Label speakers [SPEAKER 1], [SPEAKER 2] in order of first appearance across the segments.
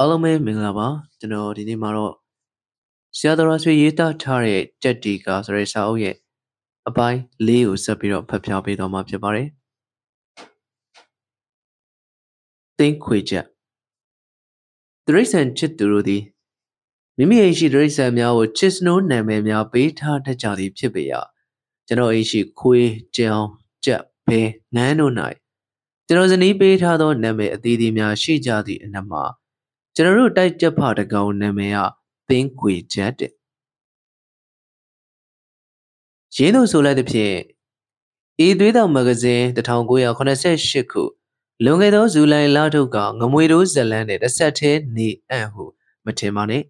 [SPEAKER 1] အားလုံးပဲမင်္ဂလာပါကျွန်တော်ဒီနေ့မှာတော့ဆရာတော်ဆွေရေးသားထားတဲ့ကြက်တီကာဆိုတဲ့စာအုပ်ရဲ့အပိုင်းလေးကိုဆက်ပြီးတော့ဖတ်ပြပေးတော့မှာဖြစ်ပါတယ်သိခွေချက်ဒရိษံချစ်သူတို့သည်မိမိအိမ်ရှိဒရိษံများကိုချစ်စနိုးနာမည်များပေးထားတတ်ကြသည်ဖြစ်ပေရကျွန်တော်အိမ်ရှိခွေးကြောင်ကြက်ဘဲငန်းတို့၌ကျွန်တော်ဇနီးပေးထားသောနာမည်အသီးသီးများရှိကြသည့်အနက်မှာ ကျွန်တော်တို့တိုက်ကြက်ဖတကောင်နာမည်ကသင်းခွေချက်တဲ့ရင်းတို့ဆိုလိုက်တဲ့ဖြင့်ဤသွေးတော်မဂဇင်း1988ခုလွန်ခဲ့သောဇူလိုင်လထုတ်ကငမွေတို့ဇလန်းနဲ့တစ်ဆက်သေးနေအံ့ဟုမထင်ပါနဲ့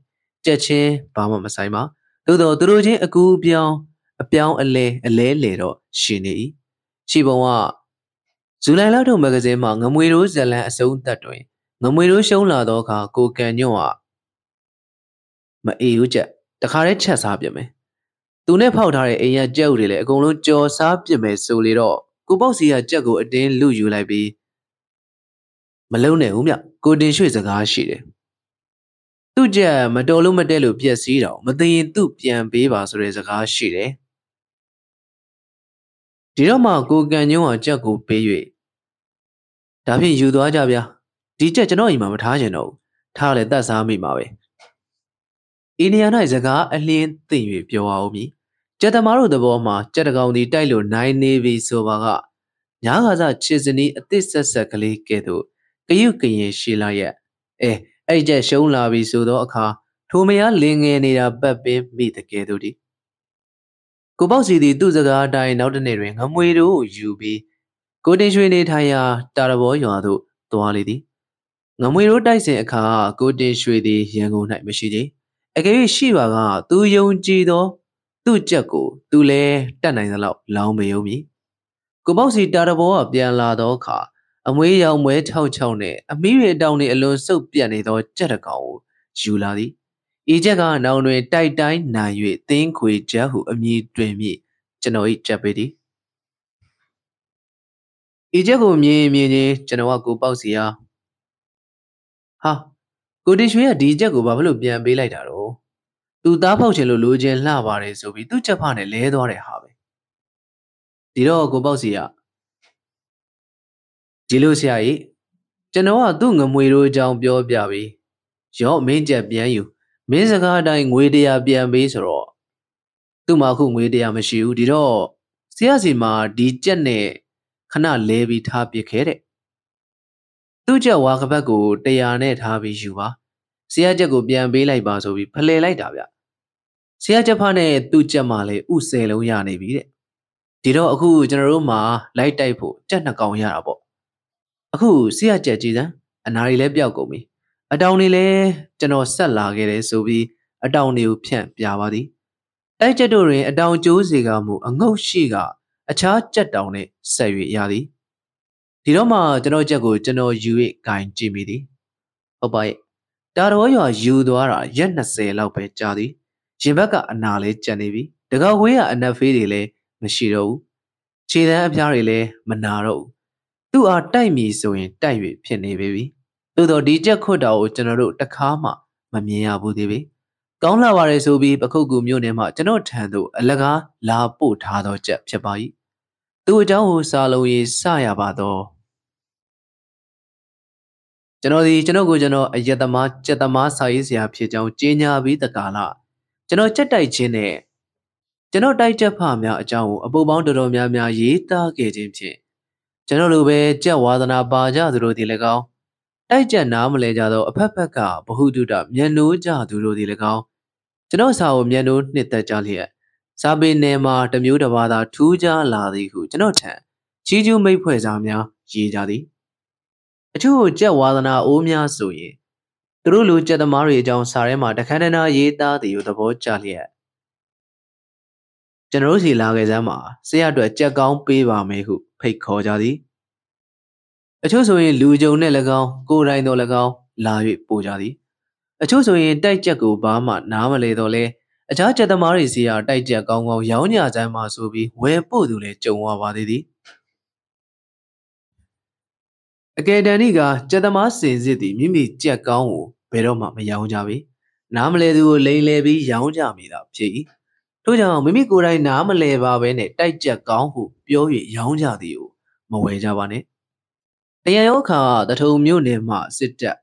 [SPEAKER 1] ကြက်ချင်းဘာမှမဆိုင်ပါသို့တော်သူတို့ချင်းအကူအပြောင်းအပြောင်းအလဲအလဲလေတော့ရှင်နေ၏ရှိပုံကဇူလိုင်လထုတ်မဂဇင်းမှာငမွေတို့ဇလန်းအစုံသက်တွင် ငမွေတို့ရှုံးလာသောအခါကိုကန်ညွန့်ဟာမအေးဘူးချက်တခါတည်းချက်စားပြမယ်သူနဲ့ဖောက်ထားတဲ့အိမ်ရကြက်ဥတွေလည်းအကုန်လုံးကြော်စားပြမယ်ဆိုလေတော့ကိုပေါ့စီကကြက်ကိုအတင်းလူယူလိုက်ပြီးမလုံနဲ့ဦးမြကိုတင်ရွှေ့စကားရှိတယ်သူ့ကြက်မတော်လို့မတက်လို့ပြက်စီးတော့မသိရင်သူ့ပြန်ပေးပါဆိုတဲ့စကားရှိတယ်ဒီတော့မှကိုကန်ညုံးဟာကြက်ကိုပေး၍ဒါဖြင့်ယူသွားကြဗျာ ဒီကြက်ကျွန်တော်အိမ်မှာမထားချင်တော့ဘူးထားလဲတတ်စားမိမှာပဲအိန္ဒိယ၌စကားအလင်းသိမ့်၍ပြောအောင်မည်ကြက်သမားတို့သဘောမှာကြက်တကောင်ဒီတိုက်လို့နိုင်နေပြီဆိုပါကညာခါစားချစ်စနီးအသစ်ဆက်ဆက်ကလေးကဲ့သို့ကယုကရင်ရှေလာရဲ့အဲအဲ့ကြက်ရှုံးလာပြီဆိုတော့အခါထိုမယားလင်ငယ်နေတာပတ်ပင်းမိတကယ်တို့ဒီကိုပေါ့စီသည်သူ့စကားအတိုင်းနောက်တနေ့တွင်ငမွေတို့ယူပြီးကိုတင်ရွှေနေထိုင်ရာတာရဘောရွာသို့သွားလေသည် ငမွေတို့တိုက်စဉ်အခါကိုတင်ရွှေသည်ရန်ကုန်၌မရှိသေးအကယ်၍ရှိပါကသူယုံကြည်သောသူ့ချက်ကိုသူလည်းတတ်နိုင်သလောက်လောင်းမယုံမည်ကိုပေါ့စီတာရဘောကပြန်လာသောအခါအမွေးရောင်မွဲ66နဲ့အမီးတွေတောင်တွေအလွန်စုပ်ပြတ်နေသောကြက်တကောင်ကိုယူလာသည်ဤချက်ကနောင်တွင်တိုက်တိုင်းနိုင်၍သင်းခွေချက်ဟုအမည်တွင်မြည်ကျွန်တော်၏ချက်ပေသည်ဤချက်ကိုမြင်မြင်ချင်းကျွန်တော်ကကိုပေါ့စီဟာ ဟာကိုတင်ရွှေကဒီချက်ကိုဘာဖြစ်လို့ပြန်ပေးလိုက်တာတော့သူသားဖောက်ချင်လို့လိုချင်လှပါတယ်ဆိုပြီးသူ့ချက်ဖနဲ့လဲသွားတယ်ဟာပဲဒီတော့ကိုပေါ့စီကဒီလိုဆရာကြီးကျွန်တော်ကသူ့ငမွေတို့အကြောင်းပြောပြပြီးရော့မင်းချက်ပြန်ယူမင်းစကားအတိုင်းငွေတရာပြန်ပေးဆိုတော့သူ့မှာခုငွေတရာမရှိဘူးဒီတော့ဆရာစီမှာဒီကြက်နဲ့ခဏလဲပြီးထားပစ်ခဲ့တဲ့ သူ့ကြက်ဝါကပတ်ကိုတရာနဲ့ထားပြီးယူပါဆရာကြက်ကိုပြန်ပေးလိုက်ပါဆိုပြီးဖလှယ်လိုက်တာဗျဆရာချက်ဖနဲ့သူ့ချက်မှလည်းဥဆယ်လုံးရနေပြီတဲ့ဒီတော့အခုကျွန်တော်တို့မှာလိုက်တိုက်ဖို့ကြက်နှစ်ကောင်ရတာပေါ့အခုဆရာချက်ကြည်စမ်းအနာရီလည်းပျောက်ကုန်ပြီအတောင်တွေလည်းကျွန်တော်ဆက်လာခဲ့တယ်ဆိုပြီးအတောင်တွေကိုဖြန့်ပြပါသည်တိုက်ချက်တို့တွင်အတောင်ကျိုးစီကမှုအငုတ်ရှိကအခြားကြက်တောင်နဲ့ဆက်၍ရသည် ဒီတော့မှကျွန်တော်ချက်ကိုကျွန်တော်ယူ၍ဂိုင်ကြည့်မိသည်ဟုတ်ပါရဲ့တာတော်ရွာယူသွားတာရက်20လောက်ပဲကြာသည်ရင်ဘက်ကအနာလေးကြံနေပြီတကောက်ခွေးကအနက်ဖေးတွေလည်းမရှိတော့ဘူးခြေတန်းအဖျားတွေလည်းမနာတော့ဘူးသူ့အားတိုက်မီဆိုရင်တိုက်၍ဖြစ်နေပြီသို့တော့ဒီကြက်ခွတ်တာကိုကျွန်တော်တို့တခါမှမမြင်ရဘူးသေးပြီကောင်းလာပါလေဆိုပြီးပခုတ်ကူမြို့နယ်မှာကျွန်တော်ထံသို့အလကားလာပို့ထားသောကြက်ဖြစ်ပါ၏သူ့အကြောင်းကိုစာလုံးရေးစရပါတော့ ကျွန်တော်ဒီကျွန်တော်ကိုကျွန်တော်အယက်သမားကြက်သမားစာရေးဆရာဖြစ်ကြောင်းကြေညာပြီးတကာလကျွန်တော်ကြက်တိုက်ခြင်းနဲ့ကျွန်တော်တိုက်ချက်ဖများအကြောင်းကိုအပုပ်ပေါင်းတော်တော်များများရေးသားခဲ့ခြင်းဖြင့်ကျွန်တော်လိုပဲကြက်ဝါသနာပါကြသူတို့ဒီ၎င်းတိုက်ကြက်နားမလဲကြသောအဖက်ဖက်ကဘဟုတုတမျက်နှိုးကြသူတို့ဒီ၎င်းကျွန်တော်စာကိုမျက်နှိုးနှစ်သက်ကြလျက်စာပေနယ်မှာတမျိုးတစ်ပါးသာထူးခြားလာသည်ဟုကျွန်တော်ထံချီးကျူးမိတ်ဖွဲ့စာများရေးကြသည် အချို့ကြက်ဝါသနာအိုးများဆိုရင်သူတို့လူကြက်သမားတွေအကြောင်းစာထဲမှာတခန်းတနာရေးသားသည်ကိုသဘောကျလျက်ကျွန်တော်တို့စီလာခဲ့စမ်းမှာဆရာအတွက်ကြက်ကောင်းပေးပါမယ်ဟုဖိတ်ခေါ်ကြသည်အချို့ဆိုရင်လူကြုံနဲ့၎င်းကိုယ်တိုင်တော်၎င်းလာ၍ပို့ကြသည်အချို့ဆိုရင်တိုက်ကြက်ကိုဘာမှနားမလဲတော့လဲအခြားကြက်သမားတွေစီကတိုက်ကြက်ကောင်းကောင်းရောင်းညစမ်းမှာဆိုပြီးဝယ်ပို့သူလည်းကြုံရပါသေးသည် အကယ်ဒန်နီကကြက်သမားစင်စစ်သည်မိမိကြက်ကောင်းကိုဘယ်တော့မှမရောင်းကြပေနားမလဲသူကိုလိန်လဲပြီးရောင်းကြမိတာဖြစ်၏ထို့ကြောင့်မိမိကိုယ်တိုင်နားမလဲပါဘဲနဲ့တိုက်ကြက်ကောင်းဟုပြော၍ရောင်းကြသည်ကိုမဝယ်ကြပါနဲ့အရန်ရောအခါတထုံမြို့နယ်မှစစ်တပ်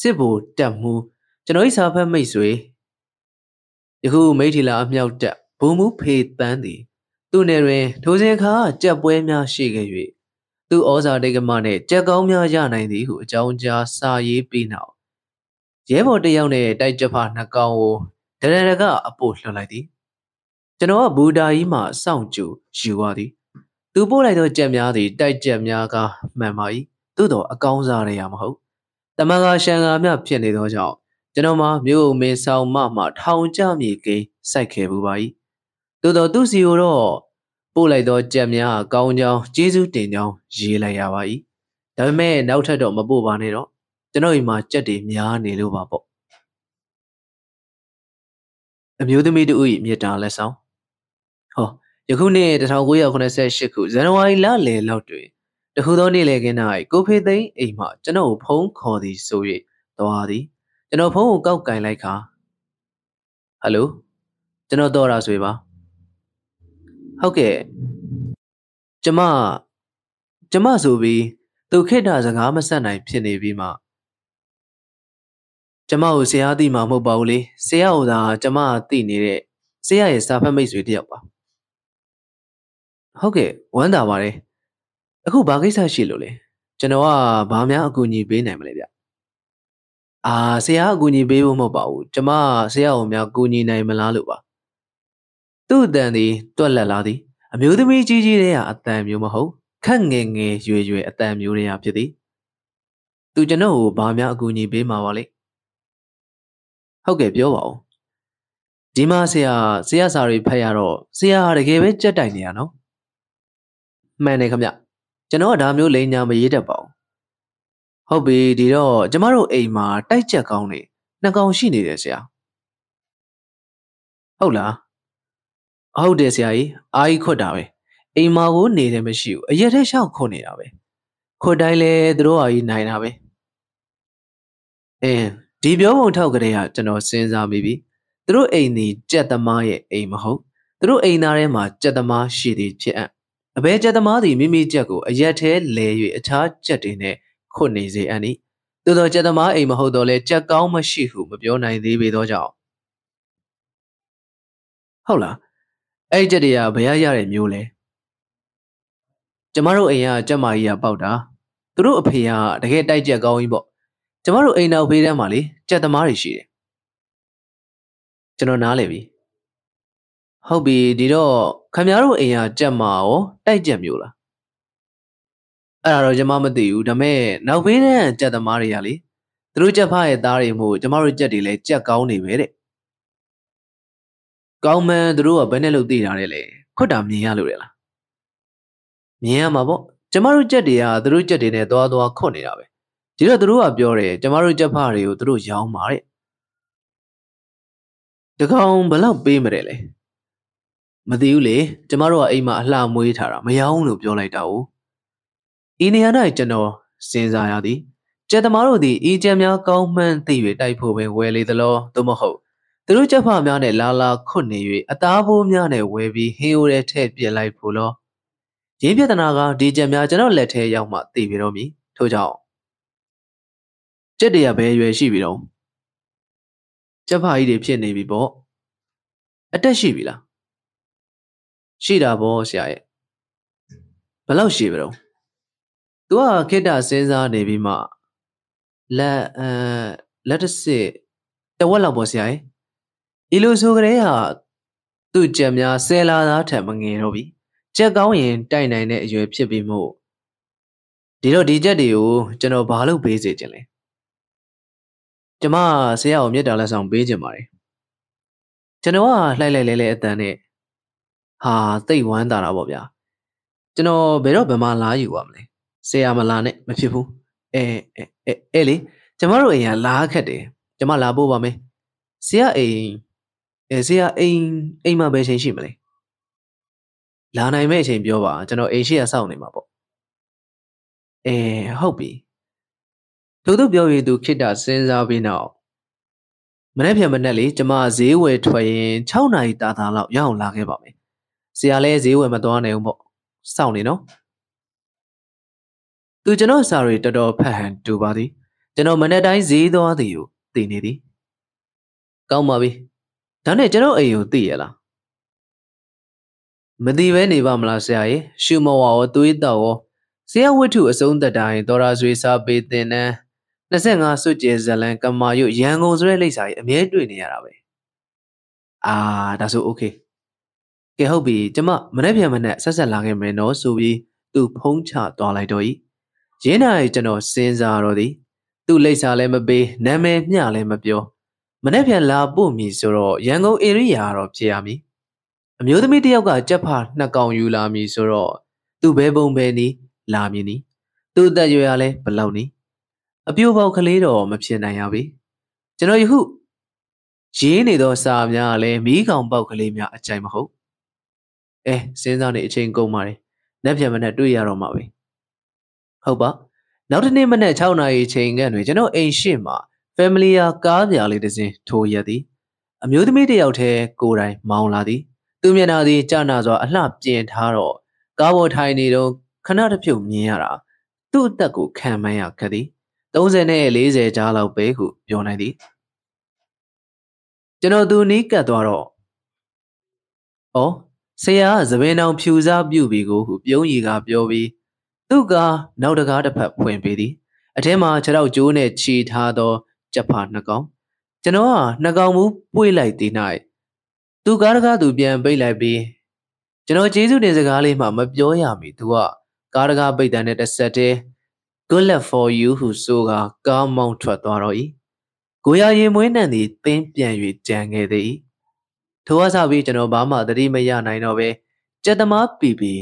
[SPEAKER 1] စစ်ဘိုတက်မှုကျွန်တော်၏စာဖတ်မိတ်ဆွေယခုမိထီလာအမြောက်တက်ဘုံမှုဖေတန်းသည် သူ့နယ်တွင်ထိုစဉ်အခါကြက်ပွဲများရှိခဲ့၍ သူဩဇာတိတ်ကမနဲ့ကြက်ကောင်းများရနိုင်သည်ဟုအကြောင်းကြားစာရေးပြီးနောက်ရဲဘော်တယောက်နဲ့တိုက်ကြဖနှစ်ကောင်ကိုဒရရကအပို့လွှတ်လိုက်သည်ကျွန်တော်ကဘူဒါကြီးမှစောင့်ကြူယူရသည်သူပို့လိုက်သောကြက်များသည်တိုက်ကြက်များကမှန်ပါ၏သို့တော့အကောင်းစားရရမဟုတ်တမန်ကရှန်ကာမြဖြစ်နေသောကြောင့်ကျွန်တော်မှမြို့မင်းဆောင်မမှထောင်ကြမြေကိန်းစိုက်ခဲ့ပူပါ၏သို့တော့သူစီကိုတော့ ပို့လိုက်သောကြက်များကောင်းကြောင်းကျေးဇူးတင်ကြောင်းရေးလိုက်ရပါ၏ဒါပေမဲ့နောက်ထပ်တော့မပို့ပါနဲ့တော့ကျွန်တော်အိမ်မှာကြက်တွေများနေလို့ပါပေါ့အမျိုးသမီးတို့၏မြေတားလက်ဆောင်ဟောယခုနှစ်1988ခုဇန်နဝါရီလလယ်လောက်တွင်တခုသောနေ့လည်ခင်း၌ကိုဖေသိန်းအိမ်မှကျွန်တော်ဖုန်းခေါ်သည်ဆို၍သွားသည်ကျွန်တော်ဖုန်းကိုကောက်ကင်လိုက်ခါဟယ်လိုကျွန်တော်တော့ရဆွေပါ ဟုတ်ကဲ့ကျမကျမဆိုပြီးသူခိတ္တစကားမဆက်နိုင်ဖြစ်နေပြီးမှကျမကိုဆရာသိမှာမဟုတ်ပါဘူးလေဆရာကသာကျမသိနေတဲ့ဆရာရဲ့စာဖတ်မိတ်ဆွေတယောက်ပါဟုတ်ကဲ့ဝမ်းသာပါတယ်အခုဘာကိစ္စရှိလို့လဲကျွန်တော်ကဘာများအကူအညီပေးနိုင်မလဲဗျအာဆရာအကူအညီပေးဖို့မဟုတ်ပါဘူးကျမဆရာကိုများကူညီနိုင်မလားလို့ပါ သူ့အတန်သည်တွက်လက်လာသည်အမျိုးသမီးကြီးကြီးတွေကအတန်မျိုးမဟုတ်ခက်ငယ်ငယ်ရွယ်ရွယ်အတန်မျိုးတွေကဖြစ်သည်သူကျွန်တော်ကိုဘာများအကူအညီပေးမှာပါလဲဟုတ်ကဲ့ပြောပါဦးဒီမှာဆရာဆရာစာတွေဖတ်ရတော့ဆရာတကယ်ပဲကြက်တိုင်နေရနော်မှန်တယ်ခမကျွန်တော်ကဒါမျိုးလိန်ညာမရေးတတ်ပါဘူးဟုတ်ပြီဒီတော့ကျမတို့အိမ်မှာတိုက်ချက်ကောင်းနေနှစ်ကောင်ရှိနေတယ်ဆရာဟုတ်လား ဟုတ်တယ်ဆရာကြီးအားကြီးခွတ်တာပဲအိမ်မာကိုနေတယ်မရှိဘူးအရက်ထဲရှောက်ခွတ်နေတာပဲခွတ်တိုင်းလဲသူတို့ဟာကြီးနိုင်တာပဲအင်းဒီပြောပုံထောက်ကလေးကကျွန်တော်စဉ်းစားမိပြီသူတို့အိမ်ဒီကြက်သမားရဲ့အိမ်မဟုတ်သူတို့အိမ်သားထဲမှာကြက်သမားရှိသည်ဖြစ်အပ်အဘဲကြက်သမားသည်မိမိကြက်ကိုအရက်ထဲလဲ၍အခြားကြက်တွေနဲ့ခွတ်နေစေအပ်နီသို့သောကြက်သမားအိမ်မဟုတ်တော့လဲကြက်ကောင်းမရှိဟုမပြောနိုင်သေးပေသောကြောင့်ဟုတ်လား အဲ့ကြက်တွေကဘယ်ရရတဲ့မျိုးလဲကျမတို့အိမ်ကကြက်မာကြီးကပေါက်တာသူတို့အဖေကတကယ်တိုက်ကြက်ကောင်းကြီးပေါ့ကျမတို့အိမ်နောက်ဖေးထဲမှာလေကြက်သမားတွေရှိတယ်ကျွန်တော်နားလေပြီဟုတ်ပြီဒီတော့ခမရတို့အိမ်ကကြက်မာရောတိုက်ကြက်မျိုးလားအဲ့ဒါတော့ကျွန်မမသိဘူးဒါပေမဲ့နောက်ဖေးတဲ့ကြက်သမားတွေကလေသူတို့ကြက်ဖရဲ့သားတွေမို့ကျမတို့ကြက်တွေလည်းကြက်ကောင်းနေပဲတဲ့ ကောင်းမှန်သူတို့ကဘယ်နဲ့လို့သိတာလဲလေခွတ်တာမြင်ရလို့ရလားမြင်ရမှာပေါ့ကျမတို့ကြက်တွေကသူတို့ကြက်တွေနဲ့သွားသွားခွတ်နေတာပဲဒီတော့သူတို့ကပြောတယ်ကျမတို့ကြက်ဖတွေကိုသူတို့ရောင်းပါတဲ့တကောင်ဘလောက်ပေးမတယ်လဲမသိဘူးလေကျမတို့ကအိမ်မှာအလှမွေးထားတာမရောလို့ပြောလိုက်တာ哦ဤနေရာ၌ကျွန်တော်စဉ်းစားရသည်ကျက်သမားတို့သည်ဤကျက်များကောင်းမှန်းသိ၍တိုက်ဖို့ပင်ဝယ်လေသလိုသို့မဟုတ် သူတို့ကြက်ဖများနဲ့လာလာခွတ်နေ၍အသားဘိုးများနဲ့ဝယ်ပြီးဟင်းအိုးထဲထည့်ပြစ်လိုက်ဖို့လောရင်းပြဿနာကဒီကျက်များကျွန်တော်လက်ထဲရောက်မှသိပြီတော့မည်ထို့ကြောင့်ကြက်တရဘဲရွယ်ရှိပြီတော့ကြက်ဖကြီးတွေဖြစ်နေပြီပေါ့အတက်ရှိပြီလားရှိတာပေါ့ဆရာရဲ့ဘယ်လောက်ရှိပြီတော့သူကခိတ္တစဉ်းစားနေပြီးမှလက်အဲလက်တစ်စစ်တဝက်လောက်ပေါ့ဆရာရဲ့ ဒီလိုဆိုကြတဲ့ဟာသူ့ကြက်များဆယ်လာသားထက်မငယ်တော့ပြီကြက်ကောင်းရင်တိုက်နိုင်တဲ့အရွယ်ဖြစ်ပြီးမို့ဒီတော့ဒီကြက်တွေကိုကျွန်တော်ဘာလို့ပေးစေချင်လဲကျမဆရာကိုမြတ်တာလက်ဆောင်ပေးချင်ပါတယ်ကျွန်တော်ကလှိုက်လိုက်လဲလဲအတန်နဲ့ဟာတိတ်ဝမ်းတာတာပေါ့ဗျာကျွန်တော်ဘယ်တော့ဘယ်မှာလာယူရမလဲဆရာမလာနဲ့မဖြစ်ဘူးအဲအဲအဲလေကျမတို့အိမ်ကလာခက်တယ်ကျမလာပို့ပါမယ်ဆရာအိမ် အဲဆရာအိမ်အိမ်မှာဘယ်ချိန်ရှိမလဲလာနိုင်မဲ့အချိန်ပြောပါကျွန်တော်အိမ်ရှိရစောင့်နေမှာပေါ့အဲဟုတ်ပြီထို့သူပြောရင်သူခိတ္တစဉ်းစားပြီးနောက်မနေ့ပြန်မနေ့လေကျမဈေးဝယ်ထွက်ရင်6နာရီတာတာလောက်ရအောင်လာခဲ့ပါမယ်။ဆရာလည်းဈေးဝယ်မသွားနိုင်ဘူးပေါ့။စောင့်နေနော်။သူကျွန်တော်စာရီတော်တော်ဖတ်ဟန်တူပါသည်။ကျွန်တော်မနေ့တိုင်းဈေးသွားသည်ကိုသိနေသည်။ကောင်းပါပြီ။ ဒါနဲ့ကျွန်တော်အိမ်ကိုသိရလား။မသိပဲနေပါမလားဆရာရေ။ရှုမဝါရောသွေးတောက်ရောဆရာဝတ္ထုအစုံးသက်တိုင်းတော်ရာဆွေစာပေတင်တန်း25စွတ်ကျဲဇလန်ကမာယုရန်ကုန်ဆိုတဲ့လိပ်စာကြီးအမြဲတွေ့နေရတာပဲအာဒါဆိုโอเคကဲဟုတ်ပြီကျမမနေ့ပြန်မနေ့ဆက်ဆက်လာခဲ့မယ်နော်ဆိုပြီးသူဖုံးချသွားလိုက်တော့ဤရင်းနာရီကျွန်တော်စဉ်းစားတော့သည်သူ့လိပ်စာလည်းမပေးနာမည်မျှလည်းမပြော မနေ့ပြန်လာပို့မည်ဆိုတော့ရန်ကုန်ဧရိယာတော့ဖြစ်ရမည်အမျိုးသမီးတစ်ယောက်ကကြက်ဖာနှစ်ကောင်ယူလာမည်ဆိုတော့သူဘဲပုံဘဲနီးလာမည်နီသူ့အသက်ရွယ်ရလဲဘလောက်နီအပြိုပေါက်ကလေးတော့မဖြစ်နိုင်ရပြီကျွန်တော်ယခုရေးနေသောစာများကလည်းမီးကောင်ပေါက်ကလေးများအကြိုက်မဟုတ်အဲစဉ်းစားနေအချိန်ကုန်ပါတယ်လက်ပြန်မနဲ့တွေ့ရတော့မှာပဲဟုတ်ပါနောက်တစ်နေ့မနေ့6နာရီချိန်ခန့်တွင်ကျွန်တော်အိမ်ရှိမှာ Familiar ကားပြာလေးတစ်စင်းထိုးရက်သည်အမျိုးသမီးတစ်ယောက်တည်းကိုယ်တိုင်မောင်းလာသည်သူမျက်နှာသည်ကြာနာစွာအလှပြင်ထားတော့ကားပေါ်ထိုင်နေတော့ခဏတစ်ဖြုတ်မြင်ရတာသူ့အသက်ကိုခံမှန်းရခက်သည်30နဲ့40ကြားလောက်ပဲဟုပြောနိုင်သည်ကျွန်တော်သူနီးကပ်သွားတော့ဩဆရာကသပင်တော်ဖြူစားပြုတ်ပြီးကိုဟုပြုံးရီကပြောပြီးသူကနောက်တကားတစ်ဖက်ဖွင့်ပေးသည်အထဲမှာခြေထောက်ကျိုးနဲ့ခြီထားသော ကြက်ဖာနှစ်ကောင်ကျွန်တော်ကနှစ်ကောင်မူပွေ့လိုက်သည်၌သူကားတကားသူပြန်ပိတ်လိုက်ပြီးကျွန်တော်ကျေးဇူးတင်စကားလေးမှမပြောရမီသူကကားတကားပိတ်တဲ့တစ်ဆက်တည်း good luck for you ဟုဆိုကာကားမောင်းထွက်သွားတော့၏ကိုရရင်မွေးနှံသည်သင်းပြန်၍ကြံခဲ့သည်ထိုအစားပြီးကျွန်တော်ဘာမှသတိမရနိုင်တော့ပဲကြက်သမားပီပီ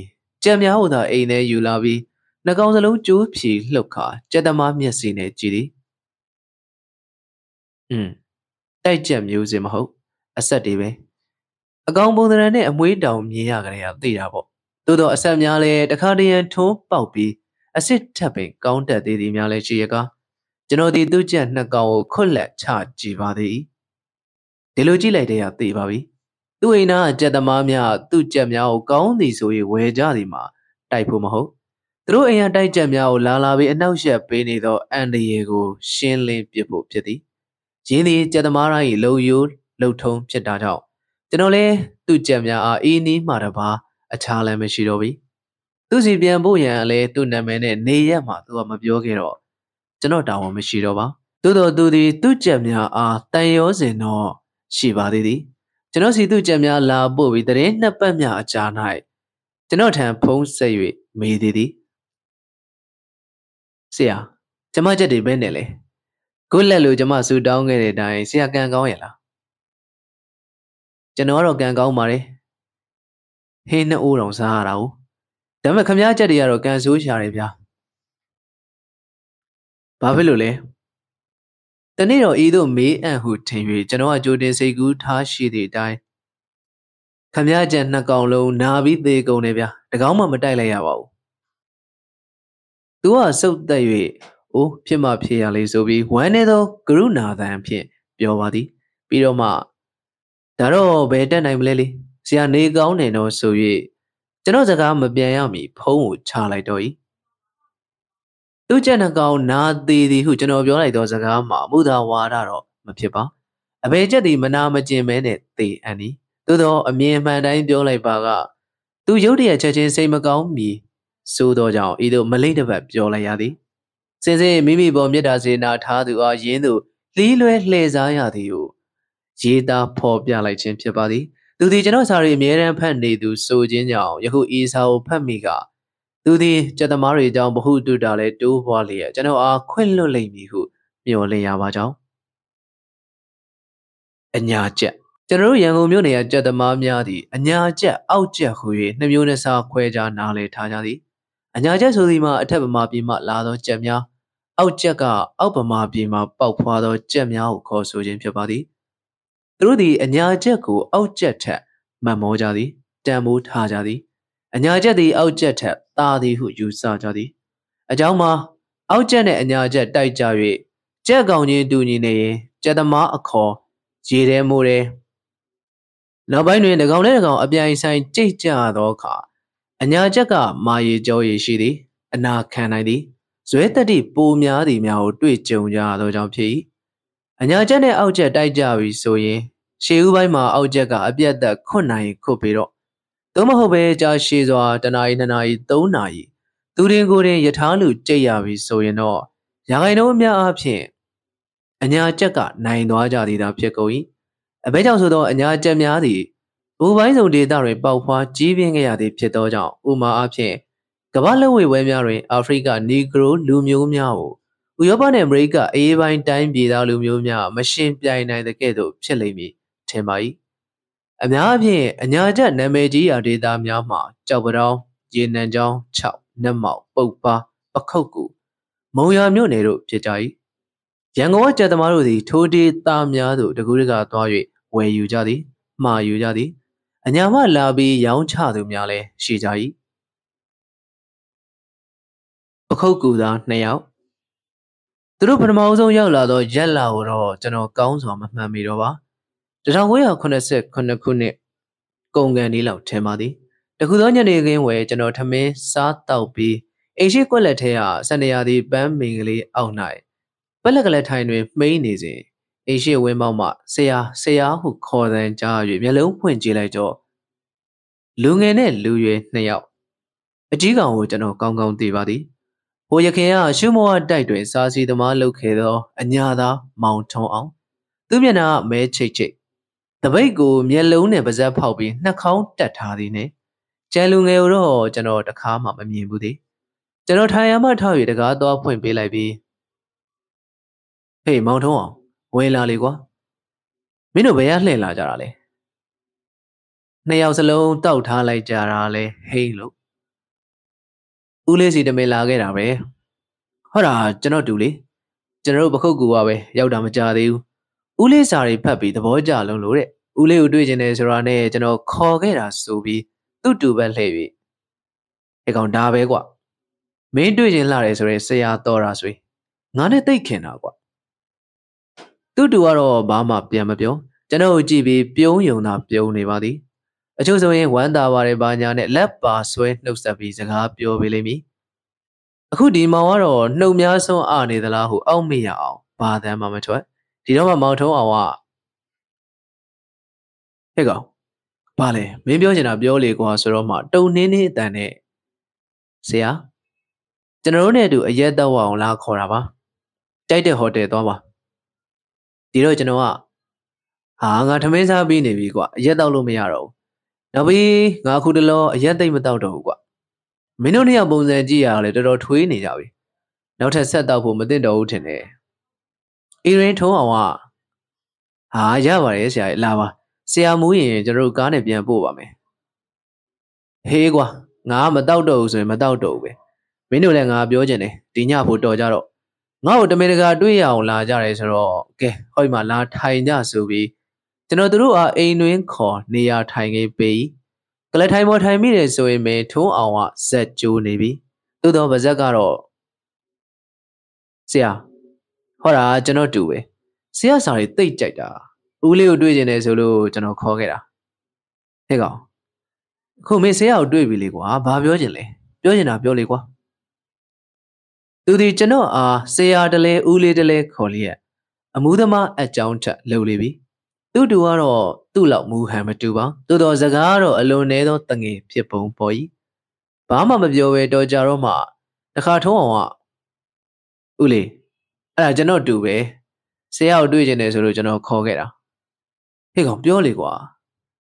[SPEAKER 1] ကြက်များဟိုသာအိမ်ထဲယူလာပြီးနှကောင်စလုံးကျိုးဖြီလှုပ်ခါကြက်သမားမျက်စိနဲ့ကြည့်သည် อืมတိုက်ကြက်မျိုးစင်မဟုတ် အဆက်တွေပဲအကောင်ပုံသဏ္ဍာန်နဲ့အမွေးတောင်မြင်ရကြရသိတာပေါ့သို့တော့အဆက်များလဲတခါတရံထုံးပေါက်ပြီးအစ်စ်ထပ်ပင်ကောင်းတက်သေးသည်များလည်းရှိရကားကျွန်တော်ဒီသူ့ချက်နှစ်ကောင်ကိုခွတ်လက်ချကြည့်ပါသည်ဒီလိုကြည့်လိုက်တဲ့ရသိပါပြီသူ့အိမ်သားအကြက်သမားများသူ့ကြက်များကိုကောင်းသည်ဆို၍ဝယ်ကြသည်မှာတိုက်ဖို့မဟုတ်သူတို့အိမ်ရတိုက်ကြက်များကိုလာလာပြီးအနောက်ရှက်ပေးနေသောအန်ဒီယေကိုရှင်းလင်းပစ်ဖို့ဖြစ်သည် ရင်းသည်ကြက်သမားတိုင်း၏လုံယိုးလှုပ်ထုံးဖြစ်တာကြောင့်ကျွန်တော်လည်းသူ့ကြက်များအားအီးနီးမှတပါအခြားလည်းမရှိတော့ပြီသူစီပြန်ဖို့ရန်အလဲသူ့နာမည်နဲ့နေရက်မှာသူကမပြောခဲ့တော့ကျွန်တော်တောင်းဝမရှိတော့ပါသို့တော်သူသည်သူ့ကြက်များအားတန်ရောစင်တော့ရှိပါသေးသည်ကျွန်တော်စီသူ့ကြက်များလာပို့ပြီးတရင်နှစ်ပတ်များအကြာ၌ကျွန်တော်ထံဖုံးဆက်၍မေးသေးသည်ဆရာကျမကြက်တွေပဲနဲ့လေ ခုလက်လို့ကျမဆူတောင်းခဲ့တဲ့အတိုင်းဆရာကံကောင်းရဲ့လားကျွန်တော်ကတော့ကံကောင်းပါတယ်ဟင်းနှစ်အိုးတောင်စားရတာ ਉ ဒါပေမဲ့ခမားချက်တွေကတော့ကန်ဆိုးရှာတယ်ဗျာဘာဖြစ်လို့လဲတနေ့တော့ဤသို့မေးအံ့ဟုထင်၍ကျွန်တော်ကကြိုတင်စိတ်ကူးထားရှိသည့်အတိုင်းခမားချက်နှစ်ကောင်လုံးနာပြီးသေးကုန်တယ်ဗျာတကောင်းမှမတိုက်လိုက်ရပါဘူးသူကစုတ်သက်၍ အိုးဖြစ်မှဖြစ်ရလေဆိုပြီးဝမ်းနေသောကရုဏာသံဖြင့်ပြောပါသည်ပြီးတော့မှဒါတော့ဘယ်တက်နိုင်မလဲလေဆရာနေကောင်းတယ်တော့ဆို၍ကျွန်တော်စကားမပြန်ရမီဖုံးကိုချလိုက်တော့၏သူ့ချက်နှကောင်နာသေးသည်ဟုကျွန်တော်ပြောလိုက်သောစကားမှာမူသာဝါဒတော့မဖြစ်ပါအဘယ်ချက်သည်မနာမကျင်မဲနဲ့သေအန်ဒီသို့သောအမြင်မှန်တိုင်းပြောလိုက်ပါကသူရုတ်တရက်ချက်ချင်းစိတ်မကောင်းမီစိုးသောကြောင့်ဤသို့မလိမ့်တစ်ပတ်ပြောလိုက်ရသည် စင်စင်မိမိပေါ်မေတ္တာစေနာထားသူအားယင်းသူလီးလွဲလှည့်စားရသည်ဟုရေးသားဖော်ပြလိုက်ခြင်းဖြစ်ပါသည်သူသည်ကျွန်တော်စာရီအမြဲတမ်းဖတ်နေသူဆိုခြင်းကြောင့်ယခုဤစာကိုဖတ်မိကသူသည်ကျက်သမားတွေအကြောင်းဘ ഹു တုတာလဲတိုးပွားလျက်ကျွန်တော်အားခွင့်လွတ်လိမ့်မည်ဟုမျှော်လင့်ရပါကြောင်းအညာကျက်ကျွန်တော်တို့ရန်ကုန်မြို့နယ်ကကြက်သမားများသည်အညာကျက်အောက်ကျက်ဟူ၍နှမျိုးနှစားခွဲခြားနားလည်ထားကြသည်အညာကျက်ဆိုသည်မှာအထက်ဗမာပြည်မှလာသောကြက်များ အောက်ကျက်ကအောက်ဗမာပြည်မှပေါက်ဖွာသောကြက်များကိုခေါ်ဆိုခြင်းဖြစ်ပါသည်သူတို့သည်အညာချက်ကိုအောက်ချက်ထက်မှတ်မောကြသည်တန်မိုးထားကြသည်အညာချက်သည်အောက်ချက်ထက်သာသည်ဟုယူဆကြသည်အကြောင်းမှာအောက်ချက်နဲ့အညာချက်တိုက်ကြ၍ကြက်ကောင်ချင်းတူညီနေရင်ကြက်သမားအခေါ်ရေထဲမိုးတယ်နောက်ပိုင်းတွင်တကောင်နဲ့တကောင်အပြိုင်ဆိုင်ကြိတ်ကြသောအခါအညာချက်ကမာရီကြောရည်ရှိသည် အနာခံနိုင်သည် ဇွဲတက်တိပိုများသည်များကိုတွေ့ကြုံကြသောကြောင့်ဖြစ်၏အညာချက်နဲ့အောက်ချက်တိုက်ကြပြီဆိုရင်ရှေးဦးပိုင်းမှာအောက်ချက်ကအပြတ်သက်ခွတ်နိုင်ခွတ်ပြီးတော့သို့မဟုတ်ပဲကြာရှည်စွာတနာရီနှစ်နာရီသုံးနာရီသူရင်ကိုယ်ရင်ယထာလူကြိတ်ရပြီဆိုရင်တော့ရာဂိုင်နှုန်းအများအားဖြင့်အညာချက်ကနိုင်သွားကြသည်သာဖြစ်ကုန်၏အဘဲကြောင့်ဆိုသောအညာချက်များသည်ဘူပိုင်းစုံဒေသတွင်ပေါက်ဖွားကြီးပြင်းခဲ့ရသည်ဖြစ်သောကြောင့်ဥမာအားဖြင့် ကမ္ဘာလက်ဝဲဝဲများတွင်အာဖရိကနီဂရိုလူမျိုးများကိုဥရောပနှင့်အမေရိကအေးပိုင်းတိုင်းပြည်သားလူမျိုးများမရှင်ပြိုင်နိုင်တဲ့ကဲ့သို့ဖြစ်လိမ့်မည်ထင်ပါ၏အများအပြားအညာချက်နာမည်ကြီးရာဒေသများမှာကြောက်ပတောင်းရေနံချောင်း6နက်မောက်ပုတ်ပါပခုတ်ကူမုံရမြို့နယ်တို့ဖြစ်ကြ၏ရန်ကုန်ကကျက်သမားတို့သည်ထိုးတေးသားများသို့တကူးတကသွား၍ဝယ်ယူကြသည်မှာယူကြသည်အညာမလာပြီးရောင်းချသူများလည်းရှိကြ၏ ပခုတ်ကူသားနှစ်ယောက်သူတို့ပထမအဆုံးရောက်လာသောရက်လာကိုတော့ကျွန်တော်ကောင်းစွာမမှန်မိတော့ပါ1989ခုနှစ်ကုန်ကန်လေးလောက်ထင်ပါသည်တခုသောညနေခင်းဝယ်ကျွန်တော်ထမင်းစားတောက်ပြီးအိမ်ရှိကွက်လက်ထဲကစန္ဒရာသည်ပန်းမင်ကလေးအောက်၌ပက်လက်ကလေးထိုင်တွင်မှိန်းနေစဉ်အိမ်ရှိဝင်းပေါက်မှဆရာဆရာဟုခေါ်သံကြား၍မျက်လုံးဖွင့်ကြည့်လိုက်တော့လူငယ်နဲ့လူရွယ်နှစ်ယောက်အကြီးကောင်ကိုကျွန်တော်ကောင်းကောင်းသိပါသည် ဟိုရခင်ကရှုမောဝတိုက်တွင်စာစီသမားလုပ်ခဲ့သောအညာသားမောင်ထုံးအောင် သူမျက်နှာမဲချိတ်ချိတ်တပိတ်ကိုမျက်လုံးနဲ့ပါးစပ်ဖောက်ပြီးနှာခေါင်းတက်ထားသည်နဲ့ကျန်လူငယ်ကိုတော့ကျွန်တော်တခါမှမမြင်ဘူးသည်ကျွန်တော်ထိုင်ရမှထောက်၍တကားသွားဖွင့်ပေးလိုက်ပြီးဟေးမောင်ထုံးအောင်ဝင်လာလေကွာမင်းတို့ဘယ်ရလှည့်လာကြတာလဲနှစ်ယောက်စလုံးတောက်ထားလိုက်ကြတာလဲဟိန်းလို့ ဦးလေးစီတမင်လာခဲ့တာပဲဟုတ်တာကျွန်တော်တူလေကျွန်တော်တို့ပခုတ်ကူကပဲရောက်တာမကြသေးဘူးဦးလေးစာတွေဖတ်ပြီးသဘောကျလုံးလို့တဲ့ဦးလေးကိုတွေ့ကျင်တယ်ဆိုတာနဲ့ကျွန်တော်ခေါ်ခဲ့တာဆိုပြီးသူ့တူပဲလှည့်၍အဲကောင်ဒါပဲကွမင်းတွေ့ကျင်လာတယ်ဆိုရင်ဆရာတော်တာဆိုငါနဲ့တိတ်ခင်တာကွသူ့တူကတော့ဘာမှပြန်မပြောကျွန်တော်ကြည့်ပြီးပြုံးယုံတာပြုံးနေပါသည် အချို့ဆိုရင်ဝမ်းသာပါတယ်ဘာညာနဲ့လက်ပါဆွဲနှုတ်ဆက်ပြီးစကားပြောပေးလိမ့်မည်အခုဒီမောင်ကတော့နှုတ်များဆုံးအနေသလားဟုအောက်မေ့ရအောင်ဘာသမ်းမှမထွက်ဒီတော့မှမောင်ထုံးအောင်ကဟဲ့ကောင်ဘာလဲမင်းပြောချင်တာပြောလေကွာဆိုတော့မှတုံနှင်းနှင်းအတန်နဲ့ဆရာကျွန်တော်တို့နဲ့အတူအရက်တော့အောင်လာခေါ်တာပါတိုက်တဲ့ဟိုတယ်သွားပါဒီတော့ကျွန်တော်ကဟာငါထမင်းစားပြီးနေပြီကွာအရက်တော့လို့မရတော့ဘူး နောက်ပြီးငါခုတလောအရက်သိမ့်မတော့တော့ဘူးကွာမင်းတို့နှစ်ယောက်ပုံစံကြည့်ရတာလေတော်တော်ထွေးနေကြပြီနောက်ထပ်ဆက်တော့ဖို့မသင့်တော်ဘူးထင်တယ်အေရင်ထုံးအောင်ကဟာရပါတယ်ဆရာလာပါဆရာမူးရင်ကျွန်တော်တို့ကားနဲ့ပြန်ပို့ပါမယ်ဟေးကွာငါမတောက်တော့ဘူးဆိုရင်မတောက်တော့ဘူးပဲမင်းတို့လည်းငါပြောချင်တယ်ဒီညဖို့တော်ကြတော့ငါ့ကိုတမင်တကာတွေ့ရအောင်လာကြတယ်ဆိုတော့ကဲဟောဒီမှာလာထိုင်ကြဆိုပြီး ကျွန်တော်တို့အားအိမ်တွင်ခေါ်နေရာထိုင်ခဲ့ပေကလထိုင်ပေါ်ထိုင်မိတယ်ဆိုရင်ပဲထုံးအောင်ကဇက်ကျိုးနေပြီသို့တော့ဗဇက်ကတော့ဆရာဟောတာကျွန်တော်တူပဲဆရာစာတွေတိတ်ကြိုက်တာဦးလေးကိုတွေ့ကျင်တယ်ဆိုလို့ကျွန်တော်ခေါ်ခဲ့တာဟဲ့ကောင်ခုမင်းဆရာကိုတွေ့ပြီလေကွာဘာပြောချင်လဲပြောချင်တာပြောလေကွာသူဒီကျွန်တော်အားဆရာတလဲဦးလေးတလဲခေါ်လျက်အမှုသမားအကြောင်းထက်လှုပ်လေပြီ သူ့တူကတော့သူ့လောက်မူဟန်မတူပါသို့တော်စကားကတော့အလွန်နည်းသောတငယ်ဖြစ်ပုံပေါ်၏ဘာမှမပြောဘဲတော်ကြတော့မှတခါထုံးအောင်ကဦးလေးအဲ့ဒါကျွန်တော်တူပဲဆရာကိုတွေ့ကျင်တယ်ဆိုလို့ကျွန်တော်ခေါ်ခဲ့တာဟေ့ကောင်ပြောလေကွာ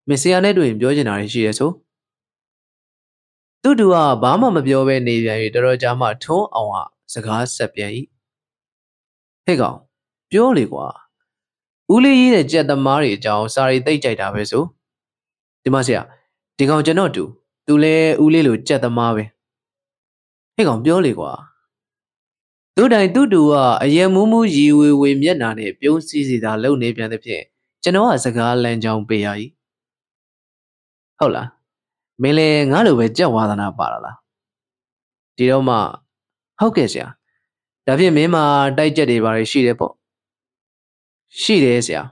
[SPEAKER 1] မင်းဆရာနဲ့တွေ့ရင်ပြောချင်တာရှိရဲဆိုသူ့တူကဘာမှမပြောဘဲနေပြန်၍တော်တော်ကြာမှထုံးအောင်ကစကားဆက်ပြန်၏ဟဲ့ကောင်ပြောလေကွာ ဦးလေးရေးတဲ့ကြက်သမားတွေအကြောင်းစာရီသိကြိုက်တာပဲဆိုဒီမဆရာဒီကောင်ကျွန်တော်တူသူလဲဦးလေးလိုကြက်သမားပဲဟဲ့ကောင်ပြောလေကွာသူတိုင်သူ့တူကအယံမူးမူးရီဝေဝေမျက်နာနဲ့ပြုံးစည်းစီတာလုံနေပြန်တဲ့ဖြင့်ကျွန်တော်ကစကားလမ်းကြောင်းပေးရည်ဟုတ်လားမင်းလည်းငါလိုပဲကြက်ဝါသနာပါလာလားဒီတော့မှဟုတ်ကဲ့ဆရာဒါဖြင့်မင်းမှာတိုက်ချက်တွေဘာတွေရှိတယ်ပေါ့ ရှိတယ်ဆရာ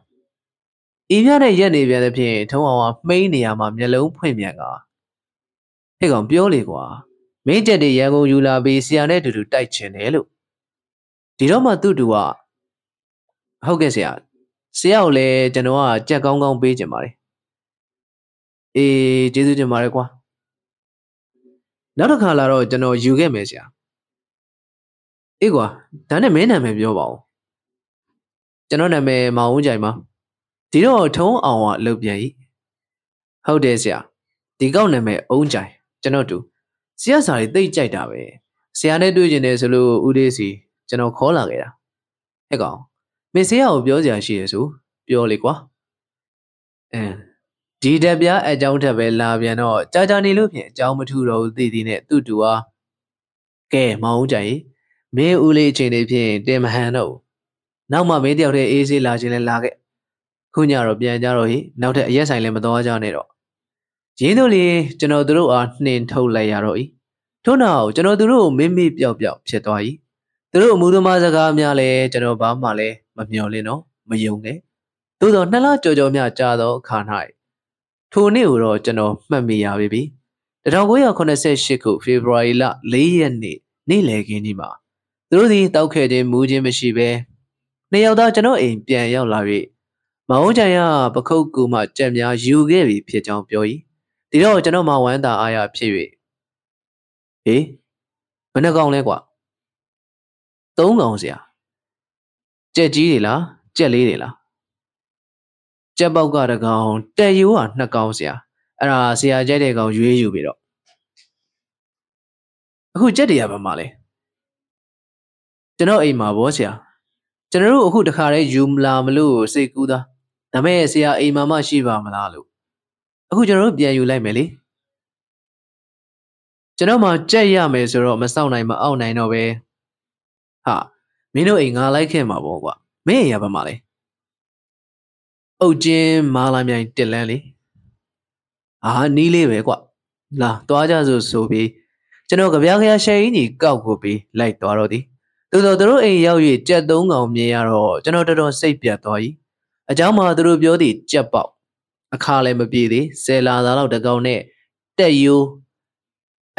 [SPEAKER 1] ဤပြတဲ့ရက်နေပြန်တဲ့ဖြင့်ထုံးအောင်ကမှိန်းနေရမှာမျက်လုံးဖွင့်ပြန်ကဟဲ့ကောင်ပြောလေကွာမင်းချက်တွေရန်ကုန်ယူလာပြီးဆရာနဲ့တူတူတိုက်ချင်တယ်လို့ဒီတော့မှသူ့တူကဟုတ်ကဲ့ဆရာဆရာကိုလည်းကျွန်တော်ကကြက်ကောင်းကောင်းပေးချင်ပါတယ်အေးကျေးဇူးတင်ပါတယ်ကွာနောက်တစ်ခါလာတော့ကျွန်တော်ယူခဲ့မယ်ဆရာအေးကွာဒါနဲ့မင်းနာမည်ပြောပါဦး ကျွန်တော်နာမည်မောင်ဦးကြိုင်ပါဒီတော့ထုံးအောင်ကလုတ်ပြန်ဤဟုတ်တယ်ဆရာဒီကောက်နာမည်အုံးကြိုင်ကျွန်တော်တူဆရာစာတွေသိကြိုက်တာပဲဆရာနဲ့တွေ့ကျင်တယ်ဆိုလို့ဦးလေးစီကျွန်တော်ခေါ်လာခဲ့တာဟဲ့ကောင်မင်းဆရာကိုပြောစရာရှိရဆိုပြောလေကွာအင်းဒီတက်ပြားအကြောင်းထက်ပဲလာပြန်တော့ကြာကြာနေလို့ဖြင့်အကြောင်းမထူတော့ဘူးသိသည်နဲ့သူ့တူအားကဲမောင်ဦးကြိုင်မင်းဦးလေးအချိန်လေးဖြင့်တင်မဟန်တော့ နောက်မှမင်းတယောက်တည်းအေးဆေးလာခြင်းလဲလာခဲ့ခုညတော့ပြန်ကြတော့ဟိနောက်ထပ်အရက်ဆိုင်လည်းမတော်ကြနဲ့တော့ရင်းတို့လေကျွန်တော်တို့အားနှင်ထုတ်လိုက်ရတော့ဤထို့နောက်ကျွန်တော်တို့ကိုမင်းမေ့ပျောက်ပျောက်ဖြစ်သွား၏သူတို့အမှုသမားစကားများလဲကျွန်တော်ဘာမှလည်းမမျှော်လင့်တော့မယုံနဲ့သို့သောနှစ်လကြော်ကြော်များကြာသောအခါ၌ထိုနေ့ကိုတော့ကျွန်တော်မှတ်မိရပြီ1988ခုဖေဖော်ဝါရီလ4ရက်နေ့နေ့လယ်ခင်းကြီးမှာသူတို့သည်တောက်ခဲ့ခြင်းမူးခြင်းမရှိဘဲ နှစ်ယောက်သားကျွန်တော်အိမ်ပြန်ရောက်လာ၍မအောင်ကြံရပခုတ်ကူမှကြက်များယူခဲ့ပြီဖြစ်ကြောင်းပြော၏ဒီတော့ကျွန်တော်မှဝမ်းသာအားရဖြစ်၍ဟေးဘယ်နှကောင်လဲကွာသုံးကောင်စရာကြက်ကြီးတွေလားကြက်လေးတွေလားကြက်ပေါက်ကတကောင်တက်ရိုးကနှစ်ကောင်စရာအဲ့ဒါဆရာကြိုက်တဲ့ကောင်ရွေးယူပြီတော့အခုကြက်တွေကဘာမှလဲကျွန်တော်အိမ်မှာဗောဆရာ ကျွန်တော်တို့အခုတခါတည်းယူမလာမလို့စိတ်ကူးသားဒါမဲ့ဆရာအိမ်မှာမှရှိပါမလားလို့အခုကျွန်တော်တို့ပြန်ယူလိုက်မယ်လေကျွန်တော်မှကြက်ရမယ်ဆိုတော့မစောင့်နိုင်မအောင်နိုင်တော့ပဲဟာမင်းတို့အိမ်ငါလိုက်ခဲ့မှာပေါ့ကွာမင်းအိမ်ရပါမလဲအုတ်ချင်းမာလာမြိုင်တက်လန်းလေအာနီးလေးပဲကွာလာသွားကြစို့ဆိုပြီးကျွန်တော်ကြပြားခရရှယ်ကြီးကြီးကောက်ကိုပြီးလိုက်သွားတော့သည် သို့တော်သူတို့အိမ်ရောက်၍ကြက်သုံးကောင်မြင်ရတော့ကျွန်တော်တော်တော်စိတ်ပြတ်သွား၏အเจ้าမှာသူတို့ပြောသည့်ကြက်ပေါက်အခါလည်းမပြေသေးဆယ်လာသားလောက်တကောင်နဲ့တက်ယိုး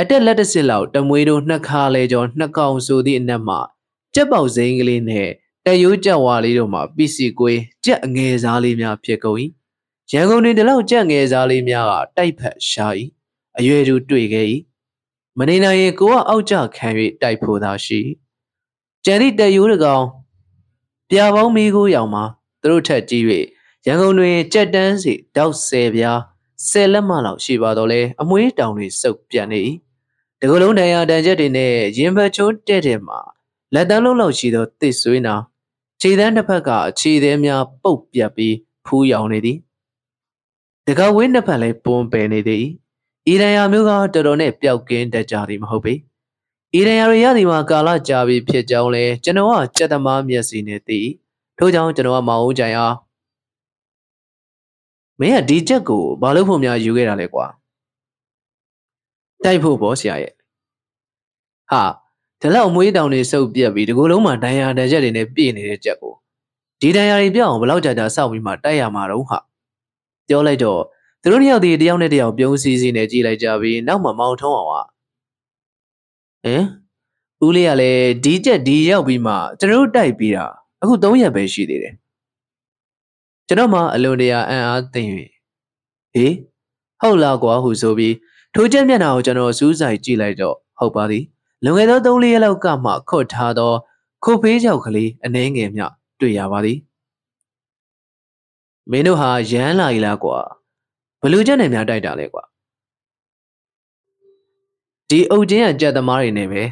[SPEAKER 1] အတက်လက်တစစ်လောက်တမွေးတို့နှစ်ခါလဲကျော်နှစ်ကောင်ဆိုသည့်အနက်မှာကြက်ပေါက်စိမ်းကလေးနဲ့တရိုးကြက်ဝါလေးတို့မှာပစ္စည်းကွေးကြက်အငယ်စားလေးများဖြစ်ကုန်၏ရန်ကုန်တွင်ဒီလောက်ကြက်ငယ်စားလေးများကတိုက်ဖက်ရှာ၏အရွယ်တူတွေ့ခဲ့၏မနေနိုင်ရင်ကိုကအောက်ကျခံ၍တိုက်ဖို့သာရှိ ကျန်သည့်တရိုးတကောင်ပြာပေါင်းမီးကိုရောင်မှာသူတို့ထက်ကြီး၍ရန်ကုန်တွင်ကြက်တန်းစီတောက်ဆယ်ပြားဆယ်လက်မလောက်ရှိပါတော့လဲအမွေးတောင်တွေစုပ်ပြန်နေ၏တကလုံးတန်ရာတန်ချက်တွေနဲ့ရင်ဘတ်ချိုးတဲ့တဲ့မှာလက်တန်းလုံးလောက်ရှိသောတစ်ဆွေးနာခြေတန်းတစ်ဖက်ကခြေသေးများပုတ်ပြတ်ပြီးဖူးရောင်နေသည်တကဝင်းနှစ်ဖက်လည်းပွန်းပယ်နေသည်အီရန်ယာမျိုးကတော်တော်နဲ့ပျောက်ကင်းတတ်ကြသည်မဟုတ်ပေ အီရန်ယာတွေရသည်မှာကာလကြာပြီဖြစ်ကြောင်းလဲကျွန်တော်ကစက်သမားမျက်စိနဲ့သိထို့ကြောင့်ကျွန်တော်ကမောင်ဦးကြိုင်အားမင်းကဒီချက်ကိုဘာလို့ဖို့များယူခဲ့တာလဲကွာတိုက်ဖို့ပေါ့ဆရာရဲ့ဟာဒီလောက်မွေးတောင်တွေစုပ်ပြက်ပြီးဒီကိုယ်လုံးမှာဒဏ်ရာတရက်တွေနဲ့ပြည့်နေတဲ့ချက်ကိုဒီဒဏ်ရာတွေပြောင်းအောင်ဘလောက်ကြာကြာစောက်ပြီးမှတိုက်ရမှာတော့ဟာပြောလိုက်တော့သူတို့နှစ်ယောက်ဒီတယောက်နဲ့တယောက်ပြုံးစည်းစည်းနဲ့ကြည်လိုက်ကြပြီးနောက်မှမောင်ထုံးအောင်ဟာ ဟင်ဦးလေးကလည်းဒီချက်ဒီရောက်ပြီးမှကျွန်တော်တို့တိုက်ပြီးတာအခု3ရက်ပဲရှိသေးတယ်ကျွန်တော်မှအလွန်တရာအံ့အားသင့်၍ဟေးဟုတ်လားကွာဟုဆိုပြီးထိုချက်မျက်နှာကိုကျွန်တော်စူးစိုက်ကြည့်လိုက်တော့ဟုတ်ပါသည်လွန်ခဲ့သော3-4ရက်လောက်ကမှခွတ်ထားသောခုတ်ဖေးကြောက်ကလေးအနှဲငယ်မျှတွေ့ရပါသည်မင်းတို့ဟာရမ်းလာ ਈ လားကွာဘလူချက်နဲ့များတိုက်တာလဲကွာ ဒီအုတ်ချင်းကကြက်သမားတွေနဲ့ပဲ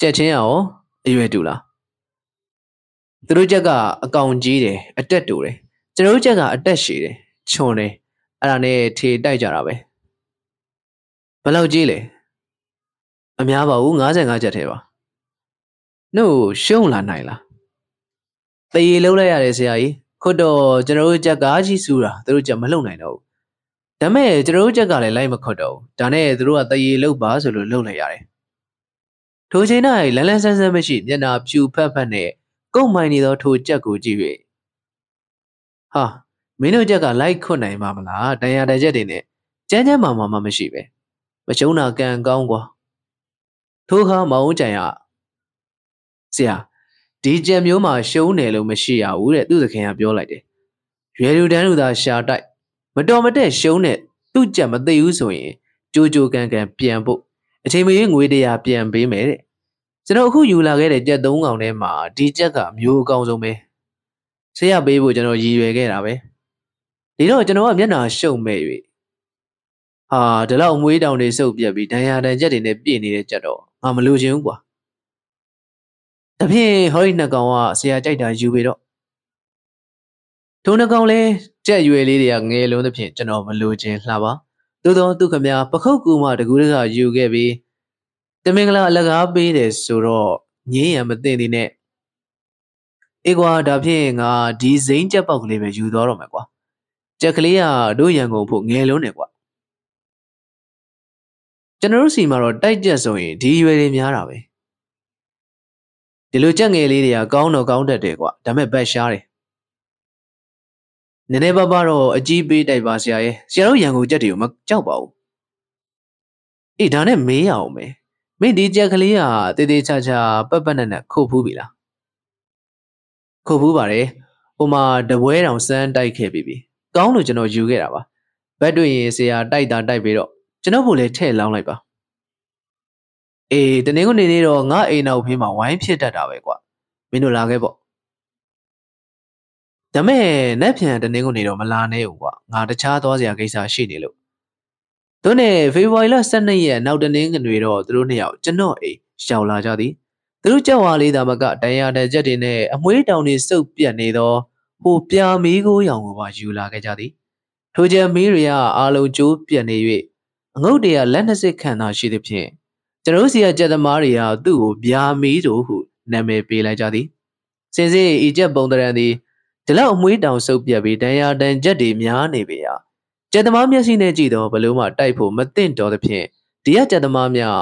[SPEAKER 1] ကြက်ချင်းရောအရွယ်တူလားသူတို့ချက်ကအကောင်ကြီးတယ်အတက်တူတယ်ကျွန်တော်တို့ချက်ကအတက်ရှည်တယ်ခြုံတယ်အဲ့ဒါနဲ့ထေတိုက်ကြတာပဲဘယ်လောက်ကြီးလဲအများပါဘူး55ချက်ထဲပါနှုတ်ရှုံးလာနိုင်လားတရေလုံးလိုက်ရတယ်ဆရာကြီးခုတော့ကျွန်တော်တို့ချက်ကားကြီးစူးတာသူတို့ချက်မလုံနိုင်တော့ဘူး ဒါမဲ့ကျွန်တော်တို့ချက်ကလည်းလိုက်မခွတ်တော့ဘူးဒါနဲ့သူတို့ကတရေလုံးပါဆိုလို့လုံလိုက်ရတယ်ထိုချိန်၌လန်းလန်းဆန်းဆန်းမရှိမျက်နှာဖြူဖက်ဖက်နှင့်ကုတ်မိုင်နေသောထိုကြက်ကိုကြည့်၍ဟာမင်းတို့ကြက်ကလိုက်ခွတ်နိုင်ပါမလားတန်ရာတန်ချက်တွေနဲ့ကြမ်းကြမ်းမာမာမှမရှိပဲမရှုံးတာကံကောင်းကွာထိုအခါမောင်ဦးကြံရဆရာဒီကြက်မျိုးမှာရှုံးတယ်လို့မရှိရဘူးတဲ့သူ့သခင်ကပြောလိုက်တယ်ရွယ်လူတန်းလူသာရှာတိုက် မတော်မတဲ့ရှုံးတဲ့သူ့ကြက်မသိဘူးဆိုရင်ကြိုးကြိုးကန်ကန်ပြန်ဖို့အချိန်မရွေးငွေတရာပြန်ပေးမယ်တဲ့ကျွန်တော်အခုယူလာခဲ့တဲ့ကြက်သုံးကောင်ထဲမှာဒီကြက်ကအမျိုးအကောင်းဆုံးပဲဆရာပေးဖို့ကျွန်တော်ရည်ရွယ်ခဲ့တာပဲဒီတော့ကျွန်တော်ကမျက်နှာရှုံမဲ့၍ဟာဒီလောက်အမွေးတောင်တွေစုပ်ပြက်ပြီးဒဏ်ရာဒဏ်ချက်တွေနဲ့ပြည့်နေတဲ့ကြက်တော့ငါမလိုချင်ဘူးကွာတဖြင့်ဟောဒီနှစ်ကောင်ကဆရာကြိုက်တာယူပြီတော့ထိုနှစ်ကောင်လဲ ကြက်ရွယ်လေးတွေကငယ်လုံးသဖြင့်ကျွန်တော်မလိုချင်လှပါသို့သောသူခမပခုတ်ကူမှတကူတကယူခဲ့ပြီးတမင်္ဂလာအလကားပေးတယ်ဆိုတော့ငင်းရမသိသေးနဲ့အေးကွာဒါဖြင့်ငါဒီစိမ့်ကြက်ပေါက်ကလေးပဲယူသွားတော့မယ်ကွာကြက်ကလေးကတို့ရန်ကုန်ဖို့ငယ်လုံးတယ်ကွာကျွန်တော်တို့စီမှာတော့တိုက်ကြက်ဆိုရင်ဒီရွယ်တွေများတာပဲဒီလိုကြက်ငယ်လေးတွေကကောင်းတော့ကောင်းတတ်တယ်ကွာဒါမဲ့ဘက်ရှားတယ် နည်းနည်းပါးပါတော့အကြီးပေးတိုက်ပါဆရာရဲ့ဆရာတို့ရန်ကုန်ကြက်တွေကိုမကြောက်ပါဘူးအေးဒါနဲ့မေးရအောင်မယ်မင်းဒီကြက်ကလေးကတေးသေးချာချာပက်ပက်နဲ့နဲ့ခုတ်ဖူးပြီလားခုတ်ဖူးပါတယ်ဟိုမှာတပွဲတောင်စမ်းတိုက်ခဲ့ပြီပြီကောင်းလို့ကျွန်တော်ယူခဲ့တာပါဘက်တွေ့ရင်ဆရာတိုက်တာတိုက်ပြီးတော့ကျွန်တော်ဘို့လည်းထည့်လောင်းလိုက်ပါအေးတနင်္ဂနွေနေ့တော့ငါအိမ်နောက်ဖေးမှာဝိုင်းဖြစ်တတ်တာပဲကွာမင်းတို့လာခဲ့ပေါ့ ဒါမဲ့နက်ဖြန်တနင်္ဂနွေတော့မလာနဲ့ဘူးကွာငါတခြားသွားစရာကိစ္စရှိနေလို့သူနဲ့ဖေဖော်ဝါရီလ12ရက်နောက်တနင်္ဂနွေတော့သူတို့နှစ်ယောက်ကျွန်တော်အိမ်ရောက်လာကြသည်သူတို့ကြောက်ဝါလေးသာမကတန်ရာတကြက်တွေနဲ့အမွှေးတောင်တွေစုပ်ပြတ်နေသောဟိုပြာမီးကိုရောင်ကိုပါယူလာခဲ့ကြသည်ထိုကြမီးတွေကအာလုံးကျိုးပြတ်နေ၍အငုတ်တွေကလက်နှစ်စစ်ခံသာရှိသဖြင့်ကျွန်တော်စီကကြက်သမားတွေကသူ့ကိုဗျာမီးတို့ဟုနာမည်ပေးလိုက်ကြသည်စင်စစ်ဤကြက်ပုံတရံသည် ဒီလောက်အမွှေးတောင်စုပ်ပြတ်ပြီးတန်ရာတန်ကြက်တွေများနေပေရာကျက်သမားမျက်စိနဲ့ကြည့်တော့ဘလို့မှတိုက်ဖို့မသင့်တော်သဖြင့်ဒီကကျက်သမားများ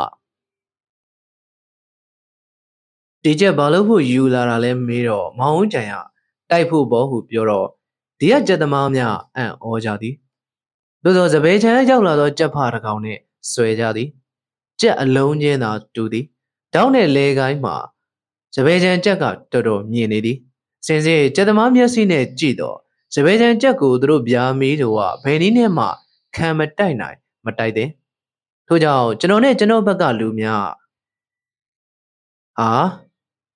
[SPEAKER 1] ဒီကျက်ဘာလို့ဖို့ယူလာတာလဲမေးတော့မောင်ဦးကြံရတိုက်ဖို့ဘောဟုပြောတော့ဒီကကျက်သမားများအံ့ဩကြသည်သို့သောစပယ်ချမ်းရောက်လာသောကြက်ဖာတကောင်နှင့်ဆွဲကြသည်ကြက်အလုံးချင်းသာတူသည်တောင်းတဲ့လေကိုင်းမှာစပယ်ချမ်းကြက်ကတော်တော်မြင်နေသည် စင်စစ်ကြက်သမားမျက်စိနဲ့ကြည့်တော့စပယ်ချံကြက်ကိုသူတို့ဗျာမီးတို့ကဘယ်နည်းနဲ့မှခံမတိုက်နိုင် မတိုက်တဲ့ထို့ကြောင့်ကျွန်တော်နဲ့ကျွန်တော်ဘက်ကလူများဟာ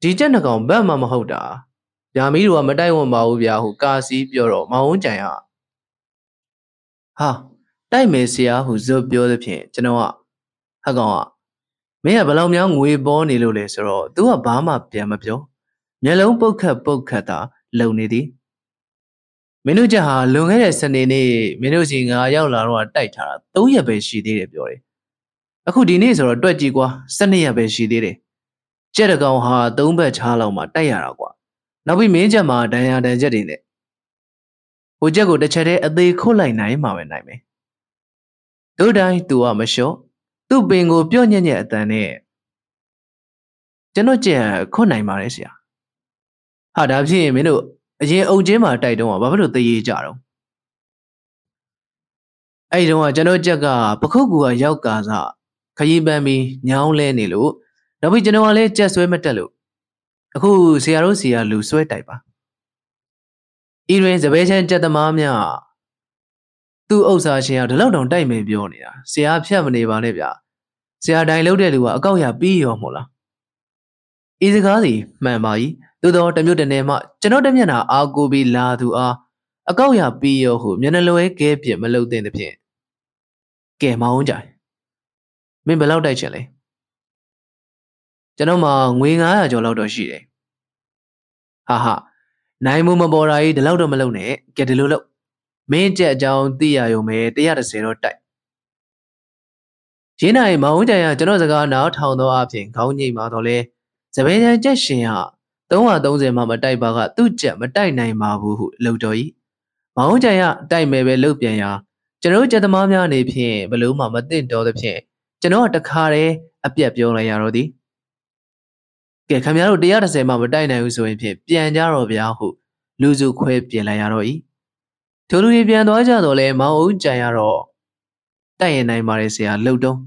[SPEAKER 1] ဒီကြက်နှကောင်ဘက်မှမဟုတ်တာဗျာမီးတို့ကမတိုက်ဝင်ပါဘူးဗျာဟုကာစီပြောတော့မောင်ဝန်းကြံရဟာတိုက်မယ်ဆရာဟုဇွတ်ပြောသဖြင့်ကျွန်တော်ကဟကောင်ကမင်းကဘလောက်များငွေပေါ်နေလို့လဲဆိုတော့ तू ကဘာမှပြန်မပြော မျက်လုံးပုတ်ခတ်ပုတ်ခတ်တာလုံနေသည်မင်းတို့ချက်ဟာလွန်ခဲ့တဲ့စနေနေ့မင်းတို့စီငါရောက်လာတော့တိုက်ထားတာ3ရက်ပဲရှိသေးတယ်ပြောတယ်အခုဒီနေ့ဆိုတော့တွက်ကြည့်ကွာ12ရက်ပဲရှိသေးတယ်ကြက်တကောင်ဟာ3ဘက်ချားလောက်မှတိုက်ရတာကွာနောက်ပြီးမင်းချက်မှာဒဏ်ရာဒဏ်ချက်တွေနဲ့ဟိုချက်ကိုတစ်ချက်တည်းအသေးခုတ်လိုက်နိုင်မှာပဲနိုင်မယ်တို့တိုင်း तू ကမလျှော့သူ့ပင်ကိုပြော့ညက်ညက်အတန်နဲ့ကျွန်တော်ကြက်ခွတ်နိုင်ပါတယ်ဆရာ ဟာဒါဖြစ်ရင်မင်းတို့အရင်အုပ်ချင်းမှာတိုက်တုံးကဘာဖြစ်လို့တရေကြတော့အဲ့ဒီတုန်းကကျွန်တော်ကြက်ကပခုတ်ကူကရောက်ကာစခရီးပန်းပြီးညောင်းလဲနေလို့နောက်ပြီးကျွန်တော်ကလည်းကြက်ဆွဲမတက်လို့အခုဆရာတို့စီကလူဆွဲတိုက်ပါဤတွင်စပယ်ချန်ကြက်သမားများသူ့ဥစ္စာရှင်ကဒီလောက်တောင်တိုက်မယ်ပြောနေတာဆရာဖြတ်မနေပါနဲ့ဗျဆရာတိုင်လုပ်တဲ့လူကအကောက်ရပြီးရောမို့လားဤစကားစီမှန်ပါ၏ သို့သောတမျိုးတနေမှကျွန်တော်တမျက်နှာအာကိုပြီးလာသူအားအကောက်ရပြီးရောဟုမျက်နှာလွဲကဲပြစ်မလုပ်သင့်သဖြင့်ကဲမအောင်ကြိုင်မင်းဘယ်လောက်တိုက်ချင်လဲကျွန်တော်မှငွေ900ကျော်လောက်တော့ရှိတယ်ဟာဟာနိုင်မှုမပေါ်တာကြီးဒီလောက်တော့မလုပ်နဲ့ကဲဒီလိုလုပ်မင်းကြက်အကြောင်းသိရရုံပဲ130တော့တိုက်ရင်းနိုင်မောင်ကြိုင်ကကျွန်တော်စကားနားထောင်သောအဖြစ်ခေါင်းငိတ်မှာတော့လဲစပယ်ချန်ကြက်ရှင်ဟာ 330မှမတိုက်ပါကသူ့ကြက်မတိုက်နိုင်ပါဘူးဟုလှုပ်တော်၏မောင်ကြံရတိုက်မယ်ပဲလှုပ်ပြန်ရာကျွန်တော်ကြက်သမားများအနေဖြင့်ဘလို့မှမသိတော်သဖြင့်ကျွန်တော်ကတခါတည်းအပြက်ပြောလိုက်ရတော့သည်ကဲခင်ဗျားတို့130မှမတိုက်နိုင်ဘူးဆိုရင်ဖြင့်ပြန်ကြတော့ဗျာဟုလူစုခွဲပြင်လိုက်ရတော့၏ထိုလူတွေပြန်သွားကြတော့လဲမောင်ဦးကြံရတော့တိုက်ရင်နိုင်ပါတယ်ဆရာလှုပ်တုံး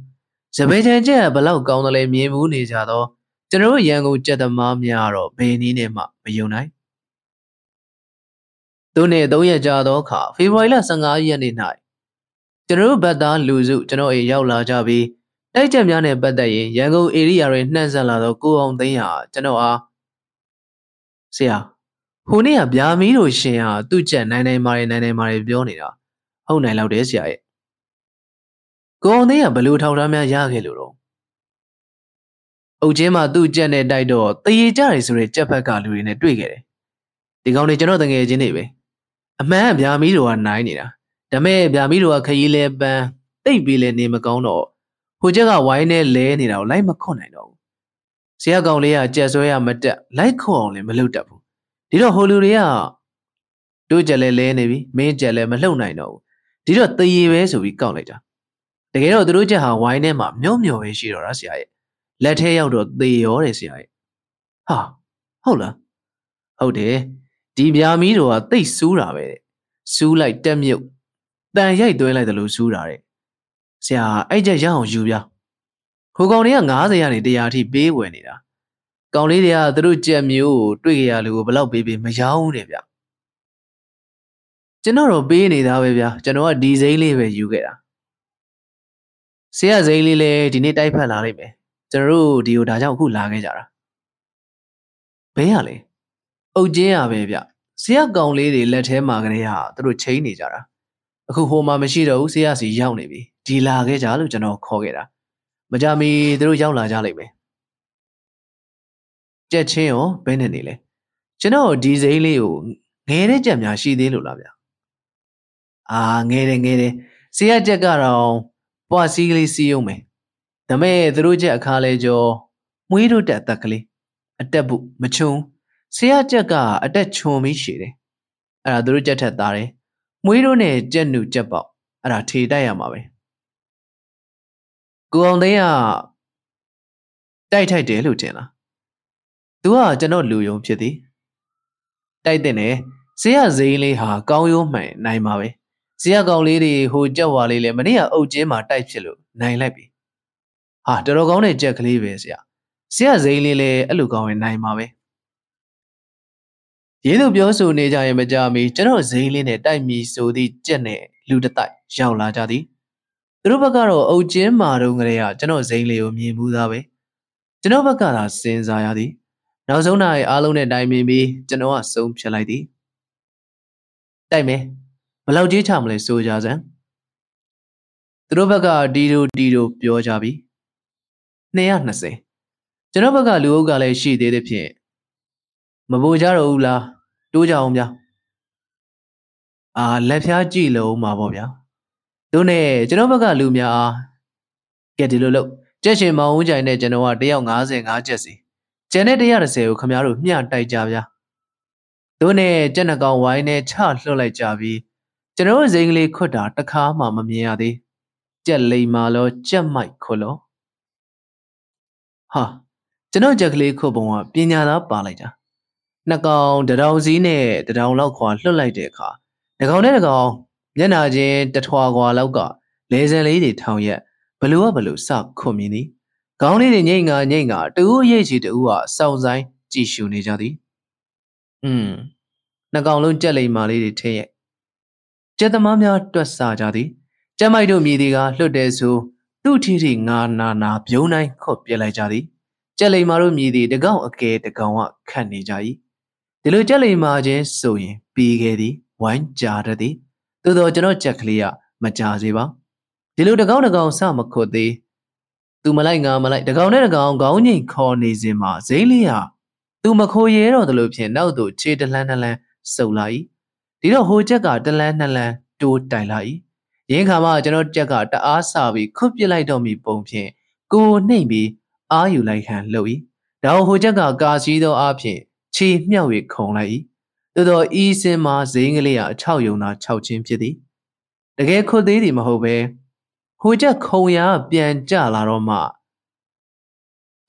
[SPEAKER 1] စပယ်ချန်ကျက်ဘလောက်ကောင်းတယ်လဲမြင်မှုနေကြတော့ ကျွန်တော်တို့ရန်ကုန်ကြက်သမားများတော့ဘယ်နည်းနဲ့မှမယုံနိုင်သူနဲ့၃ရက်ကြာသောအခါဖေဖော်ဝါရီလ15ရက်နေ့၌ကျွန်တော်တို့ဗတ်သားလူစုကျွန်တော်အိမ်ရောက်လာကြပြီးတိုက်ချက်များနဲ့ပတ်သက်ရင်ရန်ကုန်ဧရိယာတွင်နှံ့ဆက်လာသောကိုအောင်သိန်းဟာကျွန်တော်အားဆရာဟိုနေ့ကဗျာမီးတို့ရှင်ဟာသူ့ချက်နိုင်နိုင်မာရီနိုင်နိုင်မာရီပြောနေတာဟုတ်နိုင်လောက်တယ်ဆရာရဲ့ကိုအောင်သိန်းကဘလို့ထောက်ထားများရခဲ့လို့တော့ အုတ်ချင်းမှာသူ့ကြက်နဲ့တိုက်တော့တရေကြတယ်ဆိုတဲ့ကြက်ဖက်ကလူတွေနဲ့တွေ့ခဲ့တယ်ဒီကောင်တွေကျွန်တော်တငယ်ချင်းတွေပဲအမှန်ဗျာမီးတို့ကနိုင်နေတာဒါမဲ့ဗျာမီးတို့ကခရီးလဲပန်းတိတ်ပြီးလဲနေမကောင်းတော့ဟိုချက်ကဝိုင်းနဲ့လဲနေတာကိုလိုက်မခွတ်နိုင်တော့ဘူးဆရာကောင်လေးကကြက်ဆွဲရမတက်လိုက်ခွတ်အောင်လည်းမလုပ်တတ်ဘူးဒီတော့ဟိုလူတွေကတို့ကြက်လဲလဲနေပြီမင်းကြက်လဲမလှုပ်နိုင်တော့ဘူးဒီတော့တရေပဲဆိုပြီးကောက်လိုက်တာတကယ်တော့သူတို့ချက်ဟာဝိုင်းထဲမှာမျောမျောပဲရှိတော့တာဆရာရဲ့ လက်ထဲရောက်တော့သေရောတယ်ဆရာရဲ့ဟာဟုတ်လားဟုတ်တယ်ဒီဗျာမီးတို့ကတိတ်စူးတာပဲတဲ့စူးလိုက်တက်မြုပ်တန်ရိုက်သွင်းလိုက်တယ်လို့စူးတာတဲ့ဆရာအဲ့ချက်ရအောင်ယူပြခိုးကောင်တွေက90ရာနေ100အထိပေးဝယ်နေတာကောင်လေးတွေကသူတို့ကြက်မျိုးကိုတွေ့ကြရလူကိုဘလောက်ပေးပေးမရောင်းဘူးတဲ့ဗျကျွန်တော်တော့ပေးနေတာပဲဗျကျွန်တော်ကဒီစိမ့်လေးပဲယူခဲ့တာဆရာစိမ့်လေးလည်းဒီနေ့တိုက်ဖက်လာလိမ့်မယ် ကျွန်တော်တို့ဒီကိုဒါကြောင့်အခုလာခဲ့ကြတာဘဲရလဲအုတ်ကျင်းရပဲဗျဆရာကောင်လေးတွေလက်ထဲမှာကလေးဟာသူတို့ချိန်နေကြတာအခုဟိုမှာမရှိတော့ဘူးဆရာစီရောက်နေပြီဒီလာခဲ့ကြလို့ကျွန်တော်ခေါ်ခဲ့တာမကြမီသူတို့ရောက်လာကြလိမ့်မယ်ကြက်ချင်းရောဘယ်နဲ့နေလဲကျွန်တော်ဒီစိမ့်လေးကိုငယ်တဲ့ကြက်များရှိသေးလို့လားဗျအာငယ်တယ်ငယ်တယ်ဆရာကြက်ကတော့ပွားစီးကလေးစီးအောင်မယ် ဒါမဲ့သူတို့ချက်အခါလဲကြောမွေးတို့တက်အသက်ကလေးအတက်ဘူးမချုံဆရာချက်ကအတက်ချွန်ပြီးရှည်တယ်အဲ့ဒါသူတို့ချက်ထက်သားတယ်မွေးတို့နဲ့ကြက်နုကြက်ပေါက်အဲ့ဒါထေတိုက်ရမှာပဲကိုအောင်သိန်းကတိုက်ထိုက်တယ်လို့ထင်လားသူကကျွန်တော်လူယုံဖြစ်သည်တိုက်တဲ့နဲ့ဆရာဇိန်းလေးဟာကောင်းရိုးမှန်နိုင်ပါပဲဆရာကောင်လေးတွေဟိုကြက်ဝါလေးလည်းမနေ့ကအုပ်ကျင်းမှာတိုက်ဖြစ်လို့နိုင်လိုက်ပြီ ဟာတော်တော်ကောင်းတဲ့ကြက်ကလေးပဲဆရာဆရာဇိန်းလေးလည်းအဲ့လိုကောင်းရင်နိုင်ပါပဲရေးသူပြောဆိုနေကြရင်မကြမီကျွန်တော်ဇိန်းလေးနဲ့တိုက်မီဆိုသည့်ကြက်နဲ့လူတတိုက်ရောက်လာကြသည်သူတို့ဘက်ကတော့အုတ်ကျင်းမာတော့ကလေးကကျွန်တော်ဇိန်းလေးကိုမြင်ဘူးသားပဲကျွန်တော်ဘက်ကသာစဉ်းစားရသည်နောက်ဆုံးနိုင်အားလုံးနဲ့တိုင်ပင်ပြီးကျွန်တော်ကဆုံးဖြတ်လိုက်သည်တိုက်မယ်ဘယ်လောက်ကြီးချမလဲဆိုကြစမ်းသူတို့ဘက်ကဒီလိုဒီလိုပြောကြပြီ 220ကျွန်တော်ဘက်ကလူအုပ်ကလည်းရှိသေးတဲ့ဖြင့်မပူကြတော့ဘူးလားတိုးကြအောင်ဗျာအာလက်ဖျားကြည့်လို့မှာပေါ့ဗျာတို့နဲ့ကျွန်တော်ဘက်ကလူများအားကဲဒီလိုလို့ကြက်ရှင်မောင်ဦးကြိုင်နဲ့ကျွန်တော်ကတယောက်55ကျက်စီကျန်တဲ့130ကိုခမရတို့မျှတိုက်ကြဗျာတို့နဲ့ကြက်နှကောင်ဝိုင်းနဲ့ချလှုပ်လိုက်ကြပြီးကျွန်တော်ဇိမ်ကလေးခွတ်တာတခါမှမမြင်ရသေးကြက်လိမ်မာလောကြက်မိုက်ခွလော ဟာကျွန်တော်ကြက်ကလေးခုတ်ပုံကပညာသားပါလိုက်တာနှစ်ကောင်တထောင်စီးနဲ့တထောင်လောက်ခွာလွတ်လိုက်တဲ့အခါတကောင်နဲ့တကောင်မျက်နာချင်းတထွာခွာလောက်ကလေစံလေးတွေထောင်ရက်ဘလူကဘလူစခွန်မြင်သည်ခေါင်းလေးတွေညိတ်ငါညိတ်ငါတူအရေးချီတူကစောင်းဆိုင်ကြည်ရှူနေကြသည်อืมနှစ်ကောင်လုံးကြက်လိမ်မာလေးတွေထင်းရဲ့ကြက်သမားများတွက်စားကြသည်ကျမိုက်တို့မြည်သည်ကလွတ်တယ်ဆို သူ့ထီထီငါနာနာပြုံးတိုင်းခုတ်ပြလိုက်ကြသည်ကြက်လိမ်မာတို့မြည်သည်တကောင်အကဲတကောင်ကခတ်နေကြ၏ဒီလိုကြက်လိမ်မာခြင်းဆိုရင်ပြီးခဲ့သည်ဝိုင်းကြာတသည်သို့တော့ကျွန်တော်ကြက်ကလေးကမကြာစေပါဒီလိုတကောင်တကောင်စမခုတ်သေးသူမလိုက်ငါမလိုက်တကောင်နဲ့တကောင်ခေါင်းငိတ်ခေါ်နေစဉ်မှာဇိမ့်လေးဟာသူမခိုးရဲတော့တယ်လို့ဖြင့်နောက်သို့ခြေတလှမ်းတလှမ်းစုပ်လာ၏ဒီတော့ဟိုချက်ကတလှမ်းနှလှမ်းတိုးတိုင်လာ၏ ရင်းခါမှကျွန်တော်ကြက်ကတအားဆပြီးခွတ်ပစ်လိုက်တော့မိပုံဖြင့်ကိုနှိမ့်ပြီးအာယူလိုက်ခံလှုပ်၏ဒါဟိုချက်ကကာစီးသောအားဖြင့်ခြေမြှောက်၍ခုံလိုက်၏သို့သောဤစင်မှာဇိန်းကလေးကအချောက်ယုံသာခြောက်ချင်းဖြစ်သည်တကယ်ခွတ်သေးသည်မဟုတ်ပဲဟိုချက်ခုံရာပြန်ကြလာတော့မှ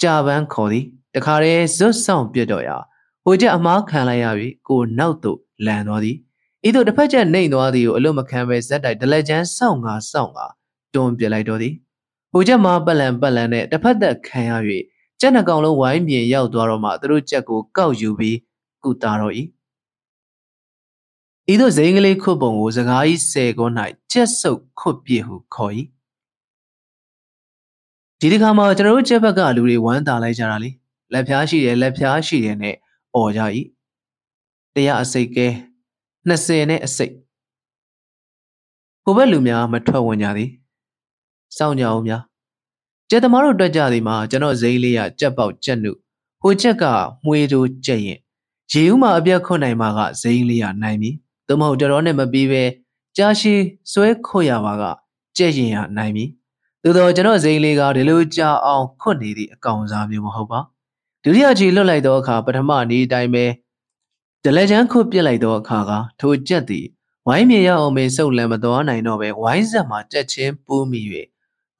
[SPEAKER 1] ကြာပန်းခေါ်သည်တခါတည်းဇွတ်ဆောင်ပြတ်တော့ရာဟိုချက်အမားခံလိုက်ရပြီးကိုနောက်သို့လန်သွားသည် ဤသို့တစ်ဖက်ချက်နှိမ်သွားသည်ကိုအလို့မခံပဲဇက်တိုက်ဒလက်ချမ်းစောင့်ငါစောင့်ငါတွန်းပြလိုက်တော့သည်ဟိုချက်မှာပလန်ပလန်နဲ့တစ်ဖက်သက်ခံရ၍ကြက်နှကောင်လုံးဝိုင်းပြင်ရောက်သွားတော့မှသူတို့ကြက်ကိုကောက်ယူပြီးကုတာတော့၏ဤသို့ဇိန်ကလေးခွတ်ပုံကိုစကားကြီးဆယ်ကုန်း၌ကြက်ဆုပ်ခွတ်ပြဟုခေါ်၏ဒီတခါမှာကျွန်တော်တို့ချက်ဘက်ကလူတွေဝမ်းသာလိုက်ကြတာလေလက်ဖြားရှိတယ်လက်ဖြားရှိတယ်နဲ့អော်ကြ၏တရားအစိတ်ကဲ 20နဲ့အစိတ်ဟိုဘက်လူများမထွက်ဝင်ကြသည်စောင့်ကြအောင်များကျက်သမားတို့တွေ့ကြသည်မှာကျွန်တော်ဇိမ်းလေးရကြက်ပေါက်ကြက်နုဟိုချက်ကမွေတို့ကြက်ရင်ရေဦးမှာအပြက်ခွတ်နိုင်မှာကဇိမ်းလေးရနိုင်ပြီသို့မဟုတ်တော်တော်နဲ့မပြီးပဲကြားရှိဆွဲခွတ်ရပါကကြက်ရင်ရနိုင်ပြီသို့တော့ကျွန်တော်ဇိမ်းလေးကဒီလိုကြာအောင်ခွတ်နေသည့်အကောင်စားမျိုးမဟုတ်ပါဒုတိယချီလွတ်လိုက်သောအခါပထမနေ့တိုင်းပဲ ဒလက်ချမ်းခုတ်ပြစ်လိုက်သောအခါကထိုကြက်သည်ဝိုင်းမြေရအောင်ပင်စုပ်လံမသွားနိုင်တော့ပဲဝိုင်းဆက်မှာကြက်ချင်းပူးမိ၍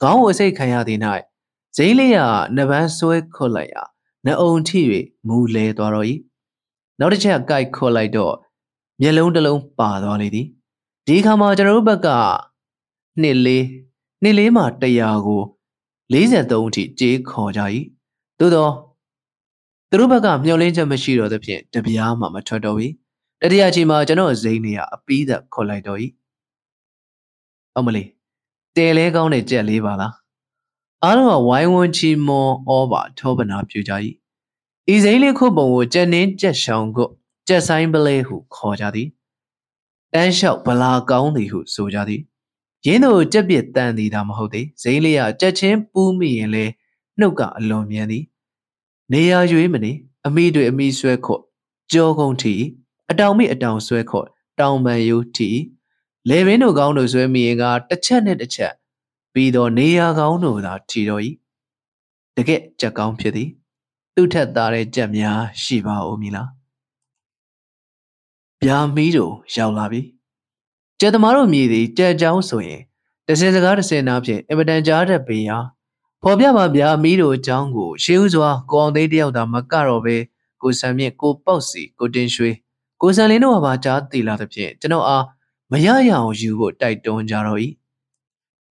[SPEAKER 1] ခေါင်းဝစိတ်ခံရသည်၌ဇိမ်းလေးရနပန်းဆွဲခုတ်လိုက်ရာနှအုံထိ၍မူလဲသွားတော့၏နောက်တစ်ချက်ကြိုက်ခုတ်လိုက်တော့မျက်လုံးတစ်လုံးပါသွားလေသည်ဒီခါမှာကျွန်တော်တို့ဘက်ကနှစ်လေးနှစ်လေးမှာ100ကို43အထိကြေးခေါ်ကြ၏သို့တော့ သူတို့ဘက်ကမျောလင်းချက်မရှိတော့သဖြင့်တပြားမှမထွက်တော့ဘူးတတိယချိန်မှာကျွန်တော်ဇိန်းနေရအပီးသက်ခေါ်လိုက်တော့၏အမလေးတဲလဲကောင်းတဲ့ကြက်လေးပါလားအားလုံးကဝိုင်းဝန်းချီမွန်ဩဘာထောပနာပြကြ၏ဤစိမ့်လေးခုပုံကိုကြက်နင်းကြက်ရှောင်ကိုကြက်ဆိုင်ပလဲဟုခေါ်ကြသည်တန်းလျှောက်ဗလာကောင်းသည်ဟုဆိုကြသည်ရင်းတို့ကြက်ပြစ်တန်သည်သာမဟုတ်သေးဇိမ့်လေးကကြက်ချင်းပူးမိရင်လဲနှုတ်ကအလွန်မြန်သည် နေရာရွေးမနေအမိတွေအမိဆွဲခေါ့ကြောကုန်းထီအတောင်မိအတောင်ဆွဲခေါ့တောင်ပန်ယိုးထီလေဘင်းတို့ကောင်းတို့ဆွဲမိရင်ကတစ်ချက်နဲ့တစ်ချက်ပြီးတော့နေရာကောင်းတို့သာထီတော်ဤတကက်ကြက်ကောင်းဖြစ်သည်သူ့ထက်သားတဲ့ကြက်များရှိပါဦးမည်လားဗျာမီးတို့ရောက်လာပြီကြက်သမားတို့မြည်သည်ကြက်ကြောင်းဆိုရင်တစ်စင်စကားတစ်စင်နာဖြင့်အင်မတန်ကြားတတ်ပေရာဖော် ပြပါဗျာမီးတို့အကြောင်းကိုရှေးဥစွာကိုအောင်သိန်းတယောက်သာမကတော့ပဲကိုဆန်မြင့်ကိုပေါက်စီကိုတင်ရွှေကိုဆန်လင်းတို့ကပါကြားသိလာသဖြင့်ကျွန်တော်အားမရရအောင်ယူဖို့တိုက်တွန်းကြတော့၏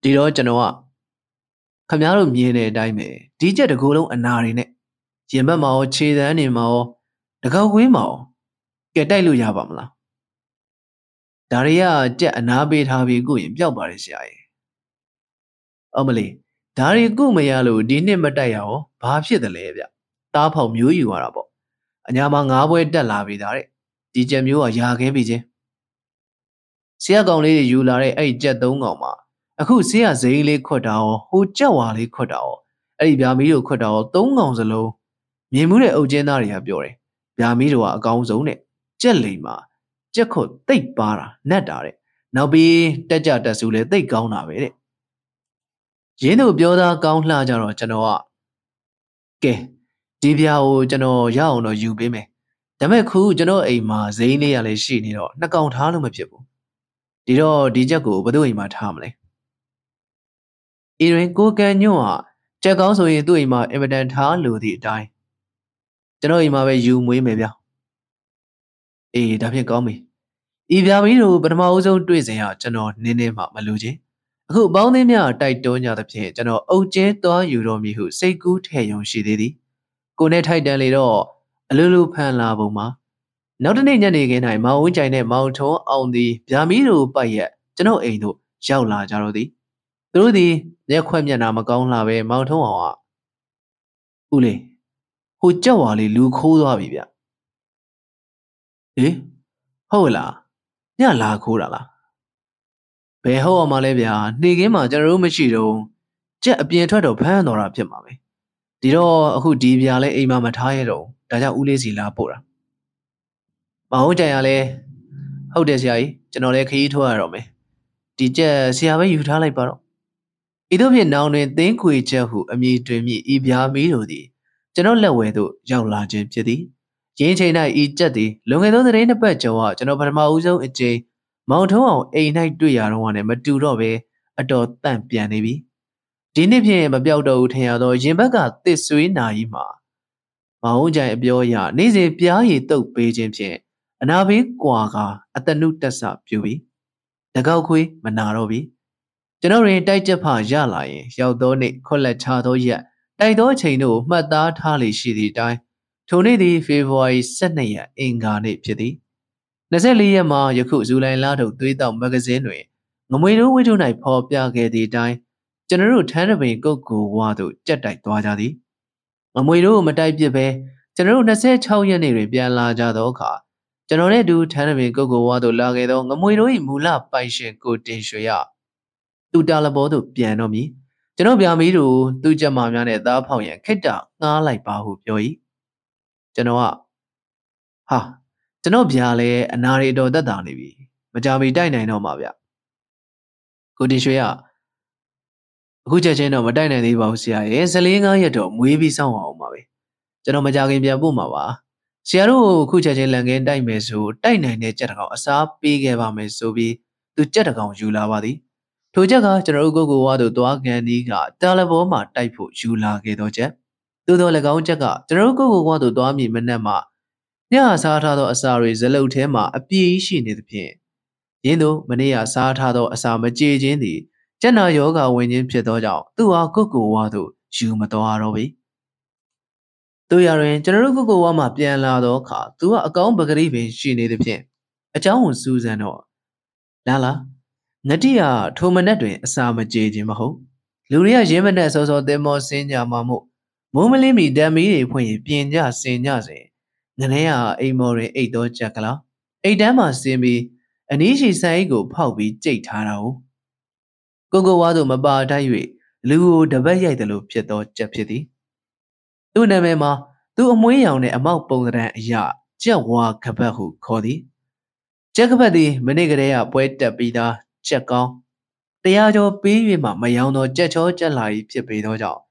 [SPEAKER 1] ဒီတော့ကျွန်တော်ကခမားတို့မြင်တဲ့အတိုင်းပဲဒီချက်တကူလုံးအနာတွေနဲ့ရင်ဘက်မှာရောခြေသန်းနေမှာရောတကောက်ဝင်းမှာရောကဲတိုက်လို့ရပါမလားဒါတွေကကြက်အနာပေးထားပြီးကိုရင်ပျောက်ပါတယ်ဆရာကြီးအမလေး ဒါတွေကုမရလို့ဒီနှစ်မတက်ရအောင်ဘာဖြစ်တယ်လဲဗျတားဖောက်မျိုးယူရတာပေါ့အညာမှာငါးပွဲတက်လာပြီဒါတဲ့ဒီကြက်မျိုးကရာခဲပြီချင်းဆရာကောင်လေးတွေယူလာတဲ့အဲ့ကြက်သုံးကောင်မှာအခုဆရာဇိန်းလေးခွတ်တာရောဟိုကြက်ဝါလေးခွတ်တာရောအဲ့ဒီဗျာမီးတို့ခွတ်တာရောသုံးကောင်စလုံးမြင်မှုတဲ့အုပ်ကျင်းသားတွေကပြောတယ်ဗျာမီးတို့ကအကောင်းဆုံးတဲ့ကြက်လိမ်မှာကြက်ခွတ်တိတ်ပါတာနတ်တာတဲ့နောက်ပြီးတက်ကြတက်စုလဲတိတ်ကောင်းတာပဲတဲ့ ရင်းသူပြောသားကောင်းလှကြတော့ကျွန်တော်ကကဲဒီပြာကိုကျွန်တော်ရအောင်တော့ယူပေးမယ်ဒါပေမဲ့ခုကျွန်တော်အိမ်မှာဇိန်းလေးရလည်းရှိနေတော့နှစ်ကောင်ထားလို့မဖြစ်ဘူးဒီတော့ဒီချက်ကိုဘယ်သူအိမ်မှာထားမလဲအီရင်ကိုကန်ညွန့်ဟာချက်ကောင်းဆိုရင်သူ့အိမ်မှာအင်မတန်ထားလို့သည့်အတိုင်းကျွန်တော်အိမ်မှာပဲယူမွေးမယ်ဗျအေးဒါဖြင့်ကောင်းပြီဤပြာမီးတို့ပထမအဦးဆုံးတွေ့စဉ်ကကျွန်တော်နင်းနေမှမလို့ချင်း အခုပေါင်းသင်းများတိုက်တွန်းကြသဖြင့်ကျွန်တော်အုတ်ကျဲသွားယူတော်မူဟုစိတ်ကူးထဲ့ယုံရှိသေးသည်ကိုနဲ့ထိုက်တန်လေတော့အလိုလိုဖန်လာပုံမှာနောက်တနေ့ညနေခင်း၌မောင်ဝင်းကြိုင်နဲ့မောင်ထုံးအောင်သည်ဗျာမီတို့ပိုက်ရက်ကျွန်တော်အိမ်သို့ရောက်လာကြတော့သည်သူတို့သည်ရက်ခွက်မျက်နှာမကောင်းလာပဲမောင်ထုံးအောင်ကဦးလေးဟိုကြောက်ဝါလေးလူခိုးသွားပြီဗျဟေးဟုတ်လားညလာခိုးတာလား ဘယ်ဟုတ်အောင်မလဲဗျာနေခင်းမှာကျွန်တော်တို့မရှိတော့ကြက်အပြင်ထွက်တော့ဖမ်းတော်တာဖြစ်မှာပဲဒီတော့အခုဒီဗျာလဲအိမ်မှာမထားရတော့ဒါကြောင့်ဦးလေးစီလာပို့တာမဟုတ်ကြရလဲဟုတ်တယ်ဆရာကြီးကျွန်တော်လည်းခရီးထွက်ရတော့မယ်ဒီကြက်ဆရာပဲယူထားလိုက်ပါတော့ဤသို့ဖြင့်နောင်တွင်သင်းခွေချက်ဟုအမည်တွင်မြည်ဤဗျာမီးတို့သည်ကျွန်တော်လက်ဝဲသို့ရောက်လာခြင်းဖြစ်သည်ရင်းချိန်၌ဤကြက်သည်လွန်ခဲ့သောသတင်းနှစ်ပတ်ကျော်ကကျွန်တော်ပထမဦးဆုံးအကြိမ် မောင်ထုံးအောင်အိမ်၌တွေ့ရတော့ကလည်းမတူတော့ပဲအတော်တန့်ပြန်နေပြီဒီနှစ်ဖြင့်မပြောက်တော့ဘူးထင်ရတော့ရင်ဘက်ကတစ်ဆွေးနာကြီးမှာမဟုတ်ကြိုင်အပြောအရနေ့စဉ်ပြားရည်တုပ်ပေးခြင်းဖြင့်အနာဘေးကွာကအတနုတက်ဆပြုပြီးတကောက်ခွေးမနာတော့ပြီကျွန်တော်ရင်တိုက်ချက်ဖရလာရင် ရောက်သောနေ့ခွက်လက်ချသောရက်တိုက်သောအချိန်တို့မှတ်သားထားလေရှိသည့်အတိုင်းထိုနေ့သည်ဖေဖော်ဝါရီ12ရက်အင်္ဂါနေ့ဖြစ်သည် 24ရက်မှာယခုဇူလိုင်လထုတ်သွေးတောက်မဂ္ဂဇင်းတွင်ငမွေတို့ဝိထု၌ဖော်ပြခဲ့သည့်အတိုင်းကျွန်တော်တို့ထန်းတပင်ကုတ်ကိုဝါသို့ကြက်တိုက်သွားကြသည်ငမွေတို့မတိုက်ပစ်ပဲကျွန်တော်တို့26ရက်နေ့တွင်ပြန်လာကြသောအခါကျွန်တော်နဲ့အတူထန်းတပင်ကုတ်ကိုဝါသို့လာခဲ့သောငမွေတို့၏မူလပိုင်ရှင်ကိုတင်ရွှေရသူတာလဘောသို့ပြန်တော့မည်ကျွန်တော်ဗျာမီးတို့သူ့ကြက်မာများနဲ့သားဖောင်ရန်ခစ်တာငားလိုက်ပါဟုပြော၏ကျွန်တော်ကဟာ ကျွန်တော်ဗျာလည်းအနာရီတော်တက်တာနေပြီမကြမီတိုက်နိုင်တော့မှာဗျကိုတင်ရွှေကအခုချက်ချင်းတော့မတိုက်နိုင်သေးပါဘူးဆရာရဲ့ဇလေးငါးရက်တော့မွေးပြီးစောင့်အောင်ပါပဲကျွန်တော်မကြခင်ပြန်ပို့မှာပါဆရာတို့အခုချက်ချင်းလန်ကင်းတိုက်မယ်ဆိုတိုက်နိုင်တဲ့ကြက်တကောင်အစားပေးခဲ့ပါမယ်ဆိုပြီးသူကြက်တကောင်ယူလာပါသည်ထိုချက်ကကျွန်တော်တို့ကိုကိုဝါတို့သွားကန်ဒီကတာလဘောမှာတိုက်ဖို့ယူလာခဲ့တော့ချက်သို့တော်၎င်းချက်ကကျွန်တော်တို့ကိုကိုဝါတို့သွားမိမနဲ့မှ ညစားထားသောအစာတွေဇလုတ်ထဲမှာအပြည့်ရှိနေသဖြင့်ရင်းတို့မနေ့ကစားထားသောအစာမကြေခြင်းသည်ကျက်နာယောဂဝင်ခြင်းဖြစ်သောကြောင့်သူဟာကိုကိုဝါတို့ယူမတော်တော့ပြီတို့ရရင်ကျွန်တော်တို့ကိုကိုဝါမှပြန်လာတော့အခါသူကအကောင်းပဂရိပင်ရှိနေသဖြင့်အเจ้าဝန်စူးစမ်းတော့လာလာငတိကထိုမနက်တွင်အစာမကြေခြင်းမဟုတ်လူတွေကရင်းမနဲ့စောစောသင်မောဆင်းကြမှာမို့မိုးမလင်းမီတံမီးတွေဖွင့်ရင်ပြင်ကြဆင်ကြစဉ် ငရဲဟာအိမ်မော်တွင်အိတ်တော့ကြက်ကလားအိတ်တန်းမှာဆင်းပြီးအနီးရှိဆိုင်ကိုဖောက်ပြီးကြိတ်ထားတာကိုကိုကိုဝါတို့မပါတိုက်၍လူကိုတပတ်ရိုက်တယ်လို့ဖြစ်သောကြက်ဖြစ်သည်သူ့နာမည်မှာသူ့အမွှေးရောင်နဲ့အမောက်ပုံသဏ္ဍာန်အရာကြက်ဝါကပတ်ဟုခေါ်သည်ကြက်ကပတ်သည်မနေ့ကတည်းကပွဲတက်ပြီးသားကြက်ကောင်းတရားကျော်ပေး၍မှမယောင်သောကြက်ချောကြက်လာ၏ဖြစ်ပေသောကြောင့်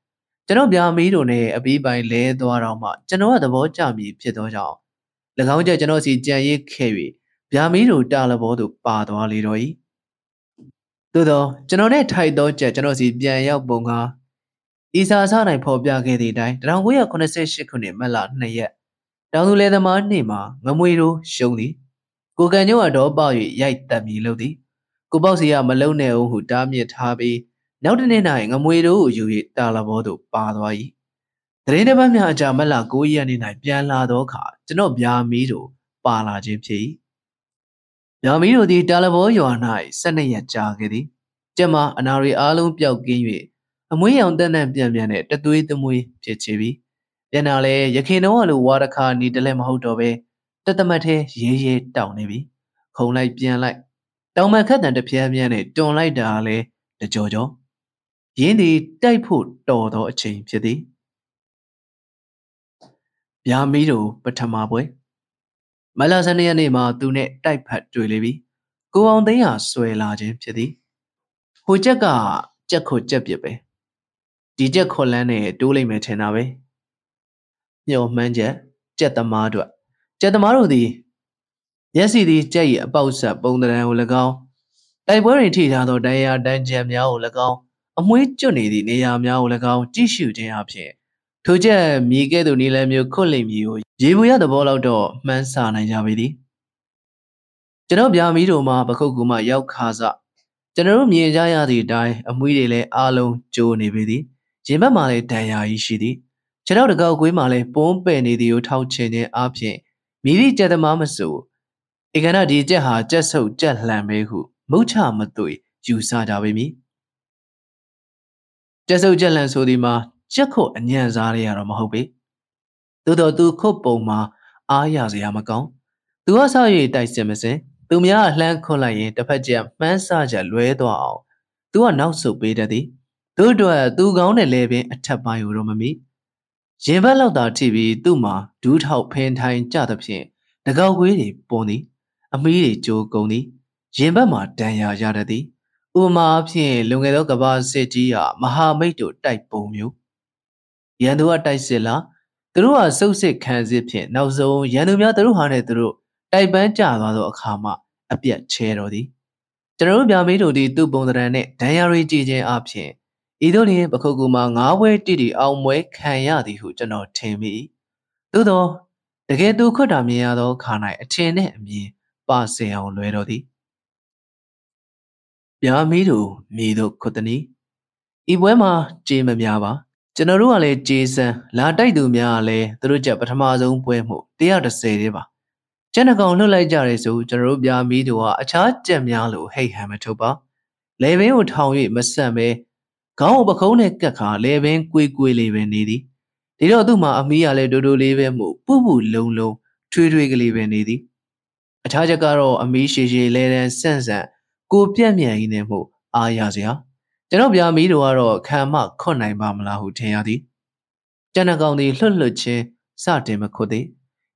[SPEAKER 1] ကျွန်တော်ဗျာမီးတို့နဲ့အပီးပိုင်လဲသွားတော့မှကျွန်တော်ကသဘောကျမည်ဖြစ်သောကြောင့်၎င်းကျကျွန်တော်စီကြံရိပ်ခဲ့၍ဗျာမီးတို့တာလဘောသို့ပါသွားလေတော့၏သို့သောကျွန်တော်နဲ့ထိုက်သောကြက်ကျွန်တော်စီပြန်ရောက်ပုံကားဤစာစ၌ဖော်ပြခဲ့သည့်အတိုင်း1988ခုနှစ်မတ်လ2ရက်တောင်သူလယ်သမားနှင့်မှာငမွေတို့ရှုံးသည်ကိုကန်ညို့ကတော့ပေါက်၍ရိုက်တက်မည်လို့သည်ကိုပေါ့စီကမလုံနဲ့အောင်ဟုတားမြစ်ထားပြီး နောက်တနေ့၌ငမွေတို့ကိုယူ၍တာလဘောသို့ပါသွား၏တရင်တစ်ပတ်များအကြာမက်လာ9ရက်နေ့၌ပြန်လာသောအခါကျွန်တော်ဗျာမီးတို့ပါလာခြင်းဖြစ်၏ဗျာမီးတို့သည်တာလဘောရွာ၌12ရက်ကြာခဲ့သည်ကျမအနာရီအားလုံးပျောက်ကင်း၍အမွေးရောင်တန်းတန်းပြန်ပြန်နဲ့တသွေးသမွေးဖြစ်ချပြီပြန်လာလဲရခင်တော့လိုဝါတခါနီတလဲမဟုတ်တော့ပဲတသမတ်သေးရေးရေးတောင်းနေပြီခုံလိုက်ပြန်လိုက်တောင်မခတ်တန်တပြားပြားနဲ့တွန်လိုက်တာလဲတကြောကြော ရင်းသည်တိုက်ဖို့တော်သောအချိန်ဖြစ်သည်ဗျာမီးတို့ပထမပွဲမလာစနေရက်နေ့မှာသူနဲ့တိုက်ဖက်တွေ့လေပြီကိုအောင်သိန်းဟာဆွဲလာခြင်းဖြစ်သည်ဟိုချက်ကကြက်ခုကြက်ပြစ်ပဲဒီကြက်ခွန်လန်းနဲ့တိုးလိုက်မယ်ထင်တာပဲညှော်မှန်းချက်ကြက်သမားတို့ကြက်သမားတို့သည်မျက်စိသည်ကြက်၏အပေါက်ဆက်ပုံတံကို၎င်းတိုက်ပွဲတွင်ထိထားသောတရားတန်းကြံများကို၎င်း အမွှေးကျွတ်နေသည့်နေရာများကို၎င်းကြည့်ရှုခြင်းအပြင်ထိုချက်မြေကဲ့သို့နေလမ်းမျိုးခွတ်လိမ့်မည်ကိုရေဘူးရသဘောလောက်တော့မှန်းဆနိုင်ကြပေသည်ကျွန်တော်ဗျာမီးတို့မှာပခုတ်ကူမှရောက်ခါစကျွန်တော်တို့မြင်ကြရသည့်အတိုင်းအမွှေးတွေလည်းအားလုံးကျိုးနေပေသည်ရင်ဘတ်မှာလည်းဒဏ်ရာကြီးရှိသည်ခြေထောက်တကောက်ကွေးမှာလည်းပုံးပယ်နေသည်ကိုထောက်ချင်ခြင်းအပြင်မိသည့်ကြက်သမားမဆိုဧကနာဒီကြက်ဟာကြက်ဆုပ်ကြက်လှန်ပဲဟုမုတ်ချမသွေယူဆကြပေမည် ကြက်ဆုပ်ကြက်လှန်ဆိုဒီမှာကြက်ခုတ်အညံ့စားရတော့မဟုတ်ပေသို့တော်သူခုတ်ပုံမှာအားရစရာမကောင်းသူကဆောက်ရည်တိုက်စင်မစင်သူများလှမ်းခွန်လိုက်ရင်တစ်ဖက်ကျမှန်းဆချက်လွဲသွားအောင်သူကနောက်ဆုတ်ပေးတတ်သည်သူ့အတွက်သူကောင်းတဲ့လေပင်အထက်ပိုင်းကိုတော့မမီရင်ဘက်လောက်သာထိပြီးသူ့မှာဒူးထောက်ဖင်ထိုင်ကြသဖြင့်တကောက်ကွေးတွေပွန်သည် အမီးတွေကြိုးကုန်သည်ရင်ဘက်မှာတန်ရာရတတ်သည် ဥပမာအဖြစ်လွန်ခဲ့သောကဘာစစ်ကြီးကမဟာမိတ်တို့တိုက်ပုံမျိုးရန်သူကတိုက်စစ်လားသူတို့ကစုပ်စစ်ခံစစ်ဖြင့်နောက်ဆုံးရန်သူများသူတို့ဟာနဲ့သူတို့တိုက်ပန်းကျသွားသောအခါမှအပြတ်ချဲတော်သည်ကျွန်တော်တို့ဗျာမေးတို့ဒီသူ့ပုံသဏ္ဍာန်နဲ့ဒဏ်ရာတွေကြည်ခြင်းအပြင်ဤသို့လျှင်ပခုတ်ကူမှာငါးဘွဲတိတိအောင်မွဲခံရသည်ဟုကျွန်တော်ထင်မိသို့သောတကယ်သူခွတ်တာမြင်ရသောခါ၌အထင်နှင့်အမြင်ပါစင်အောင်လွဲတော်သည် ဗျာမီးတို့မိတို့ခွတ်တနီဤပွဲမှာကြေးမများပါကျွန်တော်တို့ကလည်းကြေးစံလာတိုက်သူများကလည်းသူတို့ချက်ပထမဆုံးပွဲမှု130ទេပါကျန်တဲ့ကောင်လှုပ်လိုက်ကြရဲဆိုကျွန်တော်တို့ဗျာမီးတို့ကအခြားကြက်များလို့ဟိတ်ဟန်မထုတ်ပါလေဘင်းကိုထောင်၍မဆန့်ပဲခေါင်းကိုပခုံးနဲ့ကက်ခါလေဘင်းကွေးကွေးလေးပဲနေသည်ဒီတော့သူ့မှာအမီးရလဲဒိုဒိုလေးပဲမှုပူပူလုံးလုံးထွေးထွေးကလေးပဲနေသည်အခြားချက်ကတော့အမီးရှည်ရှည်လဲတန်းဆန့်ဆန့် ကိုပြက်မြန်ကြီးနေမှုအားရစရာကျွန်တော်ဗျာမီးတို့ကတော့ခံမခွတ်နိုင်ပါမလားဟုထင်ရသည်ကျန်တဲ့ကောင်သည်လှွတ်လှွတ်ချင်းစတင်မခွတ်သည်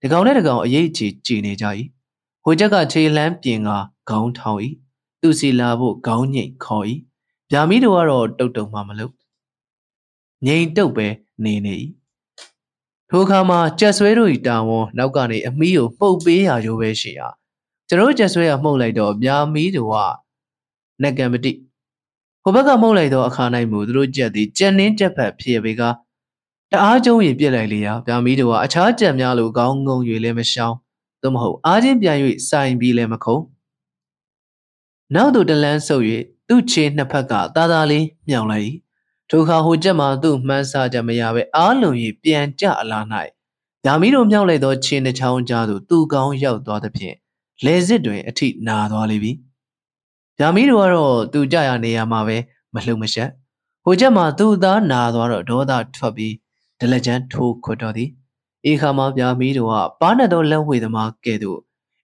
[SPEAKER 1] ဒီကောင်နဲ့ဒီကောင်အရေးကြီးကြည်နေကြ၏ဟိုချက်ကခြေလန်းပြင်ကခေါင်းထောင်၏သူစီလာဖို့ခေါင်းညိတ်ခေါ်၏ဗျာမီးတို့ကတော့တုတ်တုံမှမလုပ်ငိန်တုတ်ပဲနေနေ၏ထိုအခါမှာကြက်ဆွဲတို့၏တာဝန်နောက်ကနေအမီးကိုပုတ်ပေးရရိုးပဲရှိရာ ကျွန်တော်ကြက်ဆွဲရမှုတ်လိုက်တော့ဗျာမီးတို့ကနက်ကံမတိဟိုဘက်ကမှုတ်လိုက်တော့အခါ၌မူသူတို့ကြက်သည်ကြက်နှင်းကြက်ဖက်ဖြစ်ပေကတအားကျုံရင်ပြစ်လိုက်လေရာဗျာမီးတို့ကအခြားကြက်များလိုကောင်းငုံ၍လည်းမရှောင်းသို့မဟုတ်အားချင်းပြန်၍စိုင်ပြီးလည်းမခုံနောက်သို့တလန်းဆုပ်၍သူ့ခြေနှစ်ဖက်ကသာသာလေးမြောင်လိုက်၏ထိုအခါဟိုချက်မှာသူ့မှန်းဆချက်မရပဲအားလုံး၍ပြန်ကြအလား၌ဓာမီတို့မြောက်လိုက်သောခြေနှချောင်းကြားသို့သူ့ကောင်းရောက်သွားသဖြင့် လေစစ်တွင်အထိနာသွားလိမ့်ပြီဓာမီတို့ကတော့သူကြရနေရမှာပဲမလှုပ်မရှက်ဟိုချက်မှာသူ့သားနာသွားတော့ဒေါသထွက်ပြီးဒလကြမ်းထိုးခွတ်တော်သည်ဧခါမှာဗျာမီတို့ကပါနဲ့သောလက်ဝှေသမားကဲ့သို့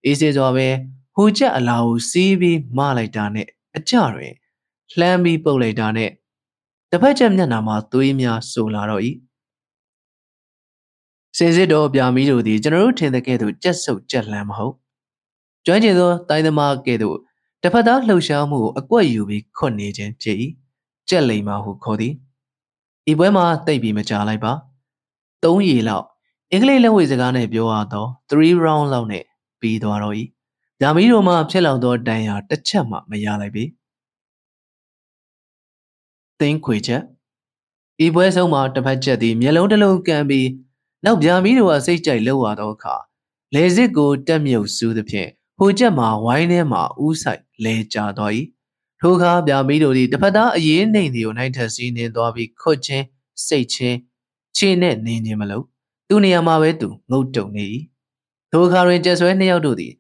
[SPEAKER 1] အေးစေစွာပဲဟိုချက်အလာကိုစီးပြီးမလိုက်တာနဲ့အကြတွင်လှမ်းပြီးပုတ်လိုက်တာနဲ့တစ်ဖက်ချက်မျက်နှာမှာသွေးများဆိုလာတော့၏စင်စစ်တော်ဗျာမီတို့သည်ကျွန်တော်တို့ထင်တဲ့ကဲ့သို့ကြက်ဆုပ်ကြက်လန်းမဟုတ် ကျွမ်းကျင်သောတိုင်းသမားကဲ့သို့တစ်ဖက်သားလှုပ်ရှားမှုကိုအကွက်ယူပြီးခွတ်နေခြင်းဖြစ်၏ကြက်လိမ်မာဟုခေါ်သည်ဤပွဲမှာတိတ်ပြီးမကြလိုက်ပါ၃ရေလောက်အင်္ဂလိပ်လက်ဝှေစကားနဲ့ပြောရတော့3 round လောက်နဲ့ပြီးသွားတော့၏ဓာမီတို့မှဖြစ်လောက်သောတန်ရာတစ်ချက်မှမရလိုက်ပေသင်းခွေချက်ဤပွဲဆုံးမှာတစ်ဖက်ချက်သည်မျက်လုံးတစ်လုံးကန်ပြီးနောက်ဗျာမီတို့ကစိတ်ကြိုက်လှုပ်ရသောအခါလေစစ်ကိုတက်မြုပ်စူးသဖြင့် ဟိုချက်မှာဝိုင်းထဲမှာဥဆိုင်လဲကျသွား၏ထိုအခါဗျာမီတို့သည်တစ်ဖက်သားအရေးနှိမ်သည်ကိုနိုင်ထက်စီးနေသွားပြီးခွတ်ချင်းစိတ်ချင်းခြေနဲ့နင်းခြင်းမလို့သူ့နေရာမှာပဲသူငုတ်တုံနေ၏ထိုအခါတွင်ကြက်ဆွဲနှစ်ယောက်တို့သည်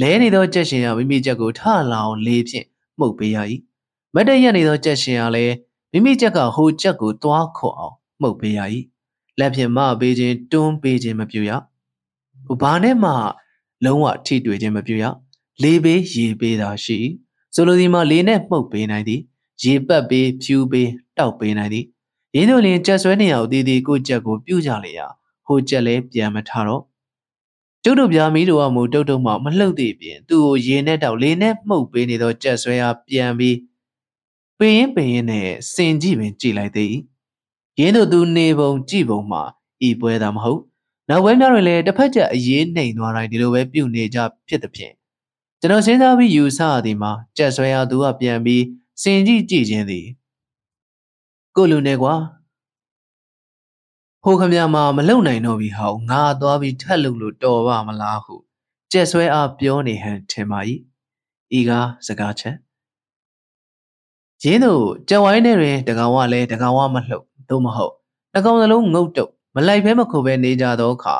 [SPEAKER 1] လဲနေသောကြက်ရှင်ကမိမိကြက်ကိုထလာအောင်လေးဖြင့်မှုတ်ပေးရ၏မတ်တရက်နေသောကြက်ရှင်ကလည်းမိမိကြက်ကဟိုကြက်ကိုတွားခေါ်အောင်မှုတ်ပေးရ၏လက်ဖြင့်မပေးခြင်းတွန်းပေးခြင်းမပြုရဘာနဲ့မှ လုံးဝထိတွေ့ခြင်းမပြုရလေးပေးရေပေးတာရှိဆိုလိုဒီမှာလေးနဲ့မှုတ်ပေးနိုင်သည်ရေပတ်ပေးဖြူပေးတောက်ပေးနိုင်သည်ရင်းတို့လင်ကြက်ဆွဲနေအောင်တည်တည်ကိုကြက်ကိုပြုတ်ကြလေရာဟိုကြက်လည်းပြန်မထားတော့ကျုပ်တို့ဗျာမီးတို့ကမူတုတ်တုတ်မှမလှုပ်သေးပြင်သူ့ကိုရေနဲ့တောက်လေးနဲ့မှုတ်ပေးနေသောကြက်ဆွဲအားပြန်ပြီးပင်ရင်ပင်ရင်နဲ့စင်ကြည့်ပင်ကြည့်လိုက်သည်ရင်းတို့သူနေပုံကြည့်ပုံမှာဤပွဲသာမဟုတ် နောက်ပွဲများတွင်လည်းတစ်ဖက်ချက်အရေးနှိမ်သွားတိုင်းဒီလိုပဲပြုတ်နေကြဖြစ်သဖြင့်ကျွန်တော်စဉ်းစားပြီးယူဆရသည်မှာကြက်ဆွဲအားသူကပြန်ပြီးစင်ကြည့်ကြည့်ခြင်းသည်ကိုလူနေကွာဟိုခမမှာမလုံနိုင်တော့ပြီဟောင်းငါသွားပြီးထက်လုံလို့တော်ပါမလားဟုကြက်ဆွဲအားပြောနေဟန်ထင်ပါ၏ဤကားစကားချက်ရင်းတို့ကြက်ဝိုင်းထဲတွင်တကောင်ကလည်းတကောင်ကမလှုပ်သို့မဟုတ်တကောင်စလုံးငုတ်တုတ် မလိုက်ဘဲမခုပဲနေကြသောအခါ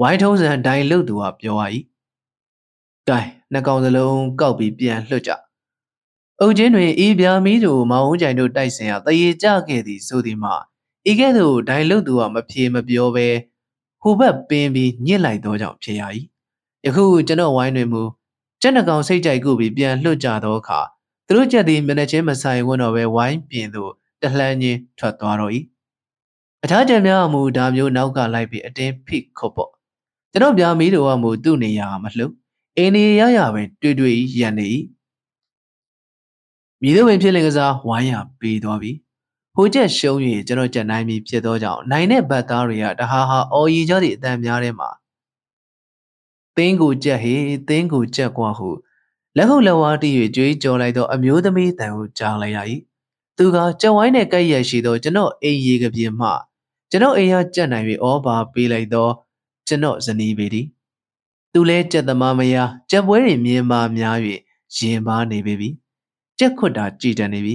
[SPEAKER 1] ဝိုင်းထုံးစံဒိုင်လုတ်သူကပြောရ၏ကဲနှစ်ကောင်စလုံးကောက်ပြီးပြန်လှုပ်ကြအုတ်ချင်းတွင်ဤပြာမီးတို့မောင်ဦးကြိုင်တို့တိုက်စင်ရတရေကြခဲ့သည်ဆိုသည်မှာဤကဲ့သို့ဒိုင်လုတ်သူကမဖြေမပြောဘဲဟိုဘက်ပင်းပြီးညစ်လိုက်သောကြောင့်ဖြစ်ရ၏ယခုကျွန်တော်ဝိုင်းတွင်မူကျက်နှကောင်စိတ်ကြိုက်ကုပြီးပြန်လွတ်ကြသောအခါသူတို့ချက်သည်မျက်နှာချင်းမဆိုင်ဝန်းတော့ပဲဝိုင်းပြင်သို့တလှမ်းချင်းထွက်သွားတော့၏ အခြားကြံများမူဒါမျိုးနောက်ကလိုက်ပြီးအတင်းဖိခုတ်ပေါ့ကျွန်တော်ဗျာမီးတို့ကမူသူ့နေရာမလှုပ်အိမ်နေရရပဲတွေ့တွေ့ရန်နေ၏မြည်သူဝင်ဖြစ်လင်ကစားဝိုင်းရပေးသွားပြီဟိုချက်ရှုံး၍ကျွန်တော်ကြက်နိုင်ပြီဖြစ်သောကြောင့်နိုင်တဲ့ဘတ်သားတွေကတဟာဟာအော်ရီကြသည့်အတန်များထဲမှာသင်းကိုကြက်ဟေသင်းကိုကြက်ကွာဟုလက်ခုပ်လက်ဝါးတီး၍ကြွေးကြော်လိုက်သောအမျိုးသမီးတန်ကိုကြားလိုက်ရ၏သူကကြက်ဝိုင်းနဲ့ကြိုက်ရရှိသောကျွန်တော်အိမ်ရီကပြင်းမှ ကျွန်တော်အိမ်ရကြက်နိုင်၍ဩဘာပေးလိုက်သောကျွန်တော်ဇနီးပေသည်သူလဲကြက်သမားမယားကြက်ပွဲတွေမြင်ပါများ၍ရင်ပါနေပေပြီကြက်ခွတ်တာကြည်တန်နေပြီ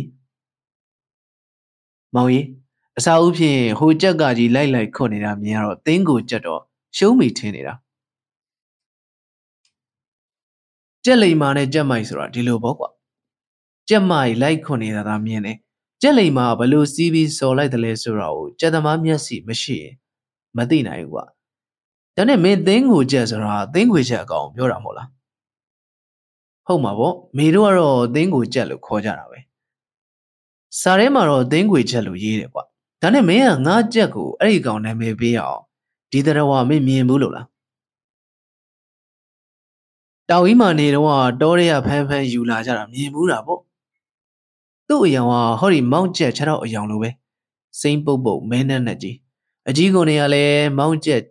[SPEAKER 1] မောင်ကြီးအစာဦးဖြင့်ဟိုကြက်ကကြီးလိုက်လိုက်ခွတ်နေတာမြင်ရတော့တင်းကိုကြက်တော့ရှုံးမိထင်နေတာကြက်လိမ်မာနဲ့ကြက်မိုက်ဆိုတာဒီလိုပေါ့ကွာကြက်မိုက်လိုက်ခွတ်နေတာသာမြင်တယ် ကြက်လိမ်မာဘလို့စီးပြီးစော်လိုက်တယ်လဲဆိုတာကိုကြက်သမားမျက်စိမရှိရင်မသိနိုင်ဘူးကွာဒါနဲ့မင်းသင်းကိုကြက်ဆိုတာသင်းခွေချက်အကောင်ပြောတာမဟုတ်လားဟုတ်မှာပေါ့မေတို့ကတော့သင်းကိုကြက်လို့ခေါ်ကြတာပဲစာထဲမှာတော့သင်းခွေချက်လို့ရေးတယ်ကွာဒါနဲ့မင်းကငါကြက်ကိုအဲ့ဒီကောင်နာမည်ပေးအောင်ဒီတရဝမင်းမြင်ဘူးလို့လားတောင်ကြီးမှာနေတော့တောရဲကဖမ်းဖမ်းယူလာကြတာမြင်ဘူးတာပေါ့ သူ့အယောင်ကဟောဒီမောင်းကျက်ခြေတော့အယောင်လိုပဲစိမ့်ပုတ်ပုတ်မဲနဲ့နဲ့ကြီးအကြီးကုန်တွေကလည်းမောင်းကျက်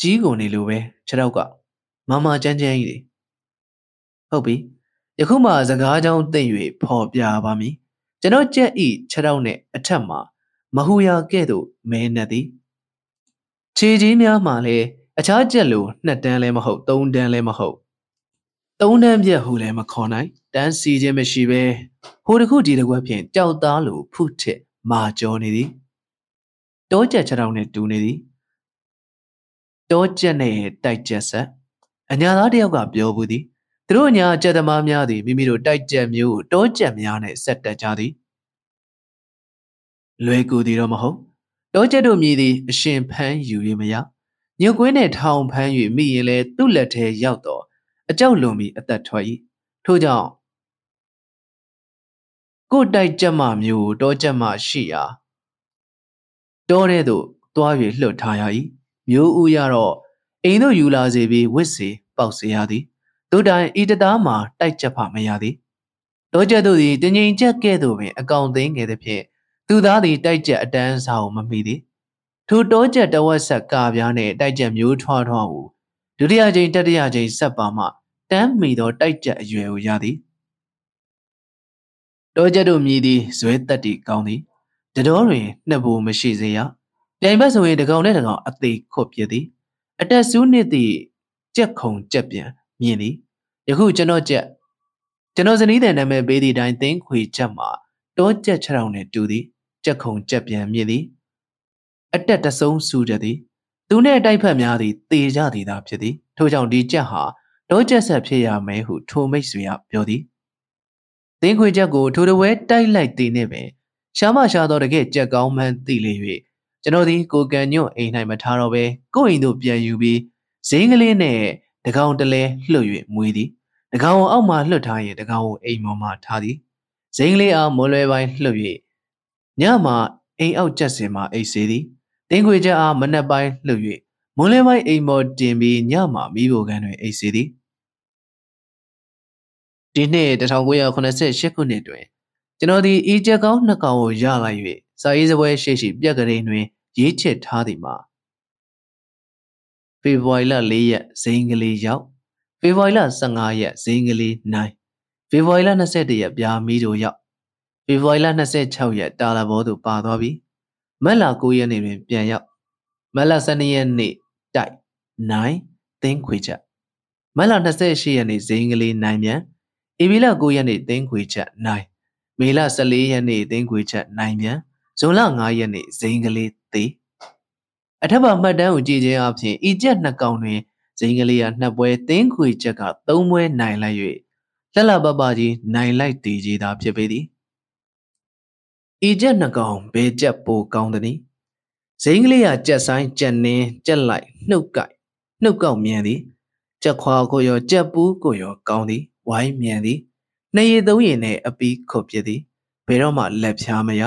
[SPEAKER 1] ကြီးကုန်နေလိုပဲခြေတော့ကမမချမ်းချမ်းကြီးတွေဟုတ်ပြီယခုမှစကားကြောင်းသိမ့်၍ဖော်ပြပါမည်ကျွန်တော်ကြက်ဤခြေတော့နဲ့အထက်မှာမဟူရာကဲ့သို့မဲနဲ့သည်ခြေကြီးများမှလည်းအခြားကြက်လိုနှစ်တန်းလည်းမဟုတ်သုံးတန်းလည်းမဟုတ် သုံးတန်းပြက်ဟူလည်းမခေါ်နိုင်တန်းစီခြင်းမရှိပဲဟိုတခုဒီတကွက်ဖြင့်ကြောက်သားလိုဖုထစ်မာကြောနေသည်တောကြက်ခြေထောက်နဲ့တူနေသည်တောကြက်နဲ့တိုက်ကြက်ဆက်အညာသားတယောက်ကပြောဘူးသည်သူတို့ညာကြက်သမားများသည်မိမိတို့တိုက်ကြက်မျိုးကိုတောကြက်များနဲ့ဆက်တက်ကြသည်လွယ်ကူသည်တော့မဟုတ်တောကြက်တို့မြည်သည်အရှင်ဖန်းယူ၍မရညုတ်ကွင်းနဲ့ထောင်ဖမ်း၍မိရင်လဲသူ့လက်ထဲရောက်တော့ အကြောက်လွန်ပြီးအသက်ထွက်၏ထို့ကြောင့်ကိုတိုက်ကြက်မမျိုးတောကြက်မရှိရာတောထဲသို့သွား၍လှုပ်ထားရ၏မျိုးဦးရတော့အိမ်တို့ယူလာစေပြီးဝစ်စီပေါက်စေရသည်တို့တိုင်ဤတသားမှာတိုက်ကြက်ဖမရသည်တောကြက်တို့သည်တင်ငိမ်ကြက်ကဲ့သို့ပင်အကောင်သိမ်းငယ်သည်ဖြင့်သူသားသည်တိုက်ကြက်အတန်းစာကိုမမိသည်ထိုတောကြက်တဝက်ဆက်ကာပြားနှင့်တိုက်ကြက်မျိုးထွားထွားဟုဒုတိယကြိမ်တတိယကြိမ်ဆက်ပါမှ တမ်းမိသောတိုက်ကြက်အရွယ်ကိုရသည်တောကြက်တို့မြည်သည်ဇွဲတက်တီကောင်းသည်တတော်တွင်နှစ်ဘူမရှိစေရပြိုင်ဘက်ဆိုရင်တကောင်နဲ့တကောင်အသေးခွတ်ပြသည်အတက်ဆူးနှစ်သည့်ကြက်ခုံကြက်ပြန်မြင်သည်ယခုကျွန်တော်ကြက်ကျွန်တော်ဇနီးတဲ့နာမည်ပေးသည့်အတိုင်းသင်းခွေချက်မှာတောကြက်ခြေထောင်နဲ့တူသည်ကြက်ခုံကြက်ပြန်မြင်သည်အတက်တဆုံးစူးကြသည် သူနှင့်တိုက်ဖက်များသည်တေကြသည်သာဖြစ်သည်ထို့ကြောင့်ဒီကြက်ဟာ တောကြက်ဆက်ဖြစ်ရမယ်ဟုထိုမိတ်ဆွေကပြောသည်သင်းခွေချက်ကိုထိုတဝဲတိုက်လိုက်သည်နှင့်ပင်ရှားမရှားသောတကယ်ကြက်ကောင်းမှန်းသိလေ၍ကျွန်တော်သည်ကိုကန်ညွန့်အိမ်၌မထားတော့ဘဲကိုယ့်အိမ်သို့ပြန်ယူပြီးဇင်းကလေးနဲ့တကောင်တလဲလှုပ်၍မွေးသည်တကောင်ကိုအောက်မှလှုပ်ထားရင်တကောင်ကိုအိမ်ပေါ်မှထားသည်ဇင်းကလေးအားမွန်လွယ်ပိုင်းလှုပ်၍ညမှအိမ်အောက်ကျက်စင်မှအိတ်စေသည်တင်းခွေချက်အားမနှက်ပိုင်းလှုပ်၍ မွန်လွယ်ပိုင်းအိမ်ပေါ်တင်ပြီးညမှမိဘကန်တွင်အိတ်စေသည်ဒီနှစ်1988ခုနှစ်တွင်ကျွန်တော်ဒီအီချက်ကောင်းနှစ်ကောင်ကိုရလိုက်၍စာရေးစပွဲရှိရှိပြက်ကလေးတွင် ရေးချစ်ထားသည်မှာဖေဖော်ဝါရီလ4ရက်ဇိန်ကလေးရောက်ဖေဖော်ဝါရီလ15ရက်ဇိန်ကလေးနိုင်ဖေဖော်ဝါရီလ21ရက်ပြာမီတို့ရောက်ဖေဖော်ဝါရီလ26ရက်တာလာဘောသို့ပါသွားပြီမက်လာ9ရက်နေ့တွင်ပြန်ရောက်မက်လာ12ရက်နေ့ တိုက်နိုင်သင်းခွေချက်မက်လာ28ရက်နေ့ဇိန်ကလေးနိုင်မြန်ဧပြီလ9ရက်နေ့သင်းခွေချက်နိုင်မေလ14ရက်နေ့သင်းခွေချက်နိုင်မြန်ဇွန်လ9ရက်နေ့ဇိန်ကလေးသေးအထက်ပါမှတ်တမ်းကိုကြည့်ခြင်းအပြင်ဤကျက်နှစ်ကောင်တွင်ဇိန်ကလေးကနှစ်ပွဲသင်းခွေချက်ကသုံးပွဲနိုင်လိုက်၍လှလှပပကြီးနိုင်လိုက်တည်ကြီးသာဖြစ်ပေသည်ဤကျက်နှစ်ကောင်ဘယ်ကျက်ပိုကောင်းသနည်းဇိန်ကလေးကကြက်ဆိုင်ကြက်နင်းကြက်လိုက်နှုတ်ကိုက် နှုတ်ကောက်မြန်သည်ကြက်ခွာကိုရောကြက်ပူးကိုရောကောင်းသည်ဝိုင်းမြန်သည်နှစ်ရည်သုံးရည်နဲ့အပီးခုတ်ပြသည်ဘယ်တော့မှလက်ဖြားမရ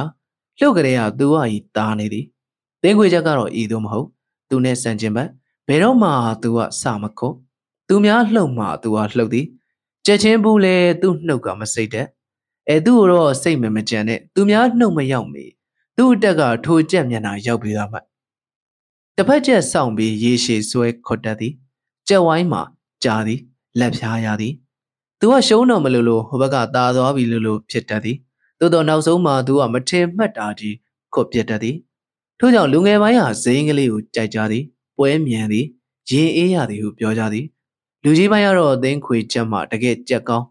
[SPEAKER 1] လှုပ်ကြတဲ့ကသူ့ဟာဤတားနေသည်တင်းခွေချက်ကတော့ဤသို့မဟုတ်သူနဲ့ဆန်ကျင်ဘက်ဘယ်တော့မှသူကစမခုတ်သူများလှုပ်မှသူကလှုပ်သည်ကြက်ချင်းဘူးလေသူ့နှုတ်ကမစိတ်တဲ့အဲသူ့တော့စိတ်မမကြံနဲ့သူများနှုတ်မရောက်မီသူ့အတက်ကထိုကြက်မျက်နှာရောက်ပြီးသားမှ တစ်ဖက်ချက်စောင့်ပြီးရေရှည်ဆွဲခွတ်တတ်သည်ကြက်ဝိုင်းမှာကြာသည်လက်ဖြားရသည်သူကရှုံးတော့မလို့လို့ဟိုဘက်ကตาသွားပြီလို့လို့ဖြစ်တတ်သည်သို့တော့နောက်ဆုံးမှာသူကမထင်မှတ်တာကြီးခွတ်ပြတ်တတ်သည်ထို့ကြောင့်လူငယ်ပိုင်းဟာဇိန်းကလေးကိုကြိုက်ကြသည်ပွဲမြန်သည်ရင်အေးရသည်ဟုပြောကြသည်လူကြီးပိုင်းကတော့အသင်းခွေချက်မှတကယ်ကြက်ကောင်း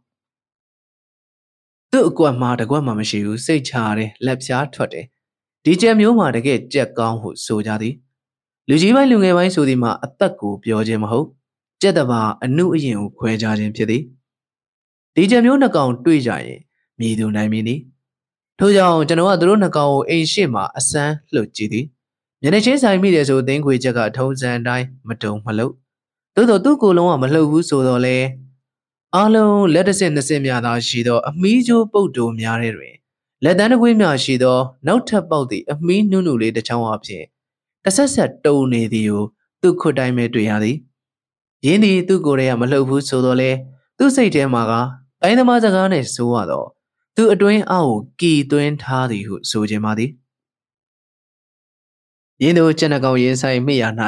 [SPEAKER 1] သူ့အကွက်မှာတကွက်မှမရှိဘူးစိတ်ချရတယ်လက်ဖြားထွက်တယ်ဒီကြက်မျိုးမှာတကယ်ကြက်ကောင်းဟုဆိုကြသည် လူကြီးပိုင်းလူငယ်ပိုင်းဆိုသည်မှာအသက်ကိုပြောခြင်းမဟုတ်ကြက်တဘာအနုအယင်ကိုခွဲခြားခြင်းဖြစ်သည်ဒီကြက်မျိုးနှစ်ကောင်တွေ့ကြရင်မြည်သူနိုင်မည်နီထို့ကြောင့်ကျွန်တော်ကသူတို့နှစ်ကောင်ကိုအိမ်ရှိမှအစမ်းလှုပ်ကြည့်သည်မျက်နှာချင်းဆိုင်မိတယ်ဆိုသင်းခွေချက်ကထုံးစံအတိုင်းမတုံမလှုပ်သို့တော့သူ့ကိုယ်လုံးကမလှုပ်ဘူးဆိုတော့လေအားလုံးလက်တစ်စင်နှစ်စင်များသာရှိသောအမီးကျိုးပုတ်တိုများတဲ့တွင်လက်တန်းတစ်ကွေးများရှိသော နောက်ထပ်ပေါက်သည့်အမီးနုနုလေးတစ်ချောင်းအဖြစ် တဆက်ဆက်တုံနေသည်ကိုသူ့ခွတ်တိုင်းပဲတွေ့ရသည်ရင်းသည်သူ့ကိုယ်ထဲကမလှုပ်ဘူးဆိုတော့လေသူ့စိတ်ထဲမှာကတိုင်းသမားစကားနဲ့ဆိုရတော့သူအတွင်းအောက်ကိုကီသွင်းထားသည်ဟုဆိုခြင်းပါသည်ရင်းသူကျန်တဲ့ကောင်ရင်ဆိုင်မိရ၌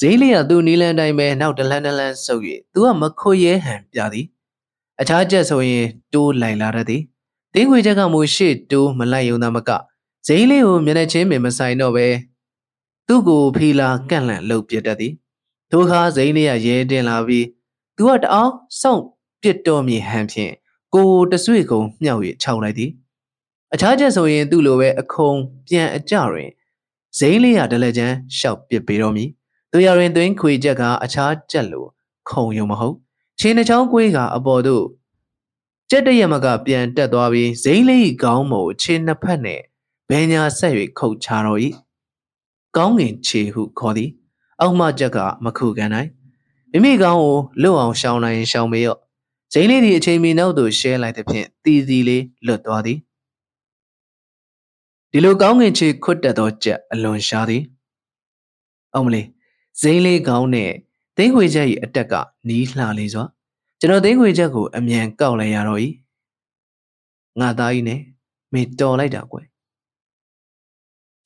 [SPEAKER 1] ဈေးလေးကသူ့နီးလန်းတိုင်းပဲနောက်တလန်းတလန်းဆုပ်၍သူကမခွရဲဟန်ပြသည်အခြားချက်ဆိုရင်တိုးလိုက်လာတတ်သည်တင်းခွေချက်ကမူရှေ့တိုးမလိုက်ရုံသာမကဈေးလေးကိုမျက်နှာချင်းပင်မဆိုင်တော့ပဲ သူ့ကိုဖီလာကန့်လန့်လှုပ်ပြတတ်သည်ထိုအခါဇိန်းလေးကရဲတင်လာပြီးသူကတအောင်စောင့်ပြစ်တော်မြေဟန်ဖြင့်ကိုတဆွေကုံမြှောက်၍ခြောက်လိုက်သည်အခြားချက်ဆိုရင်သူ့လိုပဲအခုံပြန်အကြတွင်ဇိန်းလေးရဒလကြမ်းရှောက်ပစ်ပေတော်မူသူရရင်သွင်းခွေချက်က အခြားချက်လိုခုံယုံမဟုတ်ချင်းနှချောင်းကွေးကအပေါ်သို့ကြက်တရမကပြန်တက်သွားပြီးဇိန်းလေးခေါင်းမို့ချင်းနှစ်ဖက်နဲ့ဘဲညာဆက်၍ခုတ်ချတော်၏ ကောင်းငင်ခြေဟုခေါ်သည် အောက်မှချက်ကမခုကန်နိုင်မိမိကောင်းကိုလွတ်အောင်ရှောင်းနိုင်ရှောင်းမေရော့ဇိန်းလေးဒီအချိန်မီနောက်သို့ရှဲလိုက်တဲ့ဖြင့်တီတီလေးလွတ်သွားသည်ဒီလိုကောင်းငင်ချေခွတ်တက်သောကြက်အလွန်ရှားသည်အောင်မလေးဇိန်းလေးကောင်းနဲ့သိန်းခွေချက်၏အတက်ကနီးလှလေးစွာကျွန်တော်သိန်းခွေချက်ကိုအမြန်ကောက်လိုက်ရတော့၏ငါသားကြီးနဲ့မေတော်လိုက်တာကွယ်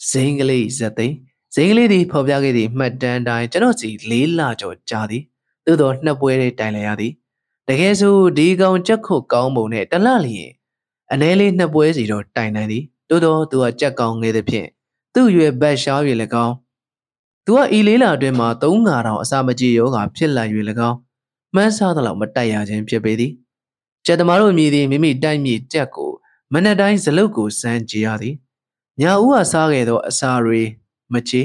[SPEAKER 1] ဇိန်းကလေးဇက်သိန်း ဇိန်းကလေးသည်ဖော်ပြခဲ့သည့်မှတ်တမ်းတိုင်းကျွန်တော်စီလေးလကျော်ကြာသည်သို့သောနှစ်ပွဲတွေတိုင်လိုက်ရသည်တကယ်ဆိုဒီကောင်ကြက်ခုတ်ကောင်းပုံနဲ့တလလျင်အ ਨੇ လေးနှစ်ပွဲစီတော့တိုင်နိုင်သည်တိုးတော့သူကကြက်ကောင်းငယ်သဖြင့်သူ့ရွယ်ဘတ်ရှားရွယ်၎င်းသူကဤလေးလာအတွင်းမှာသုံးငါတောင်အစာမကြေယောဂါဖြစ်လာ၍၎င်းမှန်းဆသလောက်မတိုက်ရခြင်းဖြစ်ပေသည်ကျက်သမားတို့မြည်သည်မိမိတိုက်မြည်ကြက်ကိုမနက်တိုင်းဇလုတ်ကိုစမ်းကြည့်ရသည်ညာဦးကစားခဲ့သောအစာတွေ မချေ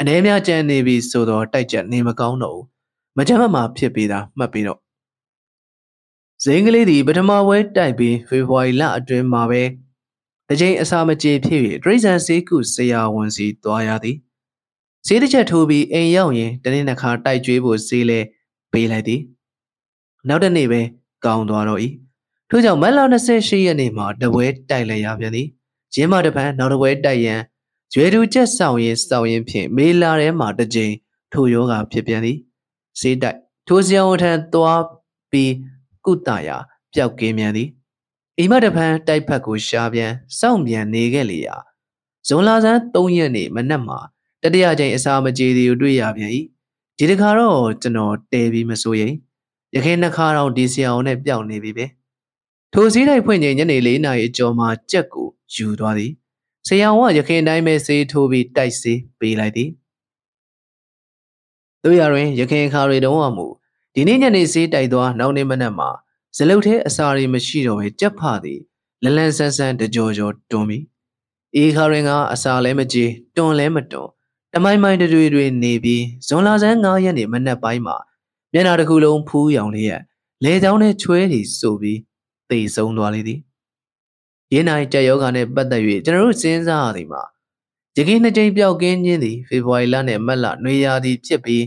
[SPEAKER 1] အနေများကြံနေပြီဆိုတော့တိုက်ကြနေမကောင်းတော့ဘူးမကြမ်းမမှာဖြစ်ပေတာမှတ်ပြီးတော့ဇိန်ကလေးသည်ပထမဝဲတိုက်ပြီးဖေဖော်ဝါရီလအတွင်းမှာပဲတကြိမ်အစာမကြေဖြစ်၍ဒရိဇန်စေးကုဆရာဝန်စီသွားရသည်ဈေးတစ်ချက်ထိုးပြီးအိမ်ရောက်ရင်တနေ့နှစ်ခါတိုက်ကျွေးဖို့ဈေးလဲပေးလိုက်သည်နောက်တစ်နေ့ပဲကောင်းသွားတော့၏ထို့ကြောင့်မတ်လ28ရက်နေ့မှာတပွဲတိုက်လိုက်ရပြန်သည်ရင်းမတပန်းနောက်တပွဲတိုက်ရန် ရွယ်သူချက်ဆောင်ရင်ဆောင်ရင်ဖြင့်မေလာထဲမှာတစ်ကြိမ်ထိုယောဂဖြစ်ပြန်သည်ဈေးတိုက်ထိုဆရာဝန်ထံသွားပြီးကုသရာပျောက်ကင်းမြန်သည်အိမ်မတပန်းတိုက်ဖက်ကိုရှားပြန်စောင့်ပြန်နေခဲ့လေရာဇွန်လဆန်း3ရက်နေ့မနက်မှာတတိယကြိမ်အစာမကြေသည်ကိုတွေ့ရပြန်၏ဒီတခါတော့ကျွန်တော်တဲပြီးမစိုးရင်ရခိုင်နှခါတော့ဒီဆရာအောင်နဲ့ပျောက်နေပြီပဲထိုစည်းတိုက်ဖွင့်ချိန်ညနေ၄နာရီအကျော်မှာကြက်ကိုယူသွားသည် ဆရာအောင်ကရခိုင်တိုင်းပဲဆေးထိုးပြီးတိုက်ဆေးပေးလိုက်သည်တို့ရရင်ရခိုင်ခါတွေတုံးကမူဒီနေ့ညနေဆေးတိုက်သွားနောက်နေ့မနက်မှာဇလုတ်ထဲအစာတွေမရှိတော့ဘဲကြက်ဖသည်လလန်ဆန်းဆန်းတကြောကြောတွန်းပြီးအေခါရင်ကအစာလည်းမကြေတွန်းလည်းမတွန်းတမိုင်းမိုင်းတွေတွေနေပြီးဇွန်လဆန်း9ရက်နေ့မနက်ပိုင်းမှာမျက်နှာတစ်ခုလုံးဖူးရောင်လေးရလဲချောင်းနဲ့ချွဲတွေဆိုပြီးသေဆုံးသွားလေသည် ရင်းနိုင်ကြက်ယောဂါနဲ့ပတ်သက်၍ကျွန်တော်တို့စဉ်းစားရသည်မှာရခိုင်နှစ်ကြိမ်ပြောက်ကင်းခြင်းသည်ဖေဖော်ဝါရီလနှင့်မတ်လနွေရာသီဖြစ်ပြီး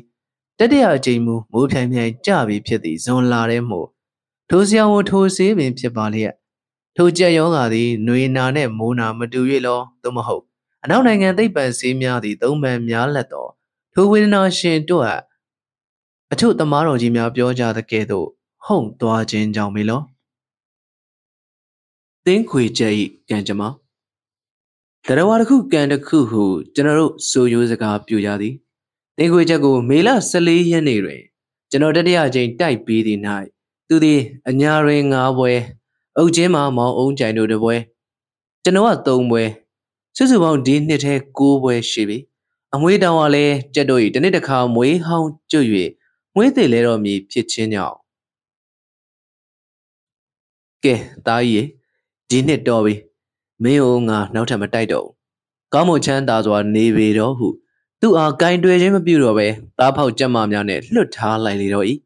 [SPEAKER 1] တတိယအကြိမ်မူမိုးဖြိုင်ဖြိုင်ကြပြီးဖြစ်သည့်ဇွန်လထဲမှထိုဆရာဝန်ထိုဆေးပင်ဖြစ်ပါလျက်ထိုကြက်ယောဂါသည်ຫນွေနာနှင့်မိုးနာမတူ၍လောသို့မဟုတ်အနောက်နိုင်ငံသိပ္ပံဆေးများသည့်သုံးပန်များလက်သောထိုဝေဒနာရှင်တို့အအထုသမားတော်ကြီးများပြောကြတဲ့ကဲ့သို့ ဟုန်သွားခြင်းကြောင့်မေလော သင်းခွေကျဲဤကံကြမ္မာတရဝါတစ်ခုကံတစ်ခုဟုကျွန်တော်တို့ဆိုရိုးစကားပြကြသည်သင်းခွေချက်ကိုမေလ14ရက်နေ့တွင် ကျွန်တော်တတိယကြိမ်တိုက်ပြီးသည့်၌သူသည်အညာတွင်၅ပွဲအုတ်ချင်းမှာမောင်အုံးကြိုင်တို့တစ်ပွဲကျွန်တော်က၃ပွဲစုစုပေါင်းဒီနှစ်ထဲ၉ပွဲရှိပြီအမွေတောင်ကလည်းကြက်တို့၏တနေ့တစ်ခါမွေးဟောင်းကျွတ်၍မွေးသေးလဲတော်မည်ဖြစ်ချင်းကြောင့်ကဲတားကြီး ဒီနှစ်တော်ပြီမင်းတို့ငါနောက်ထပ်မတိုက်တော့ဘူးကောင်းမွန်ချမ်းသာစွာနေပေတော့ဟုသူ့အားဂိုင်တွေ့ခြင်းမပြုတော့ပဲသားဖောက်ကြက်မများနဲ့လွတ်ထားလိုက်လေတော့၏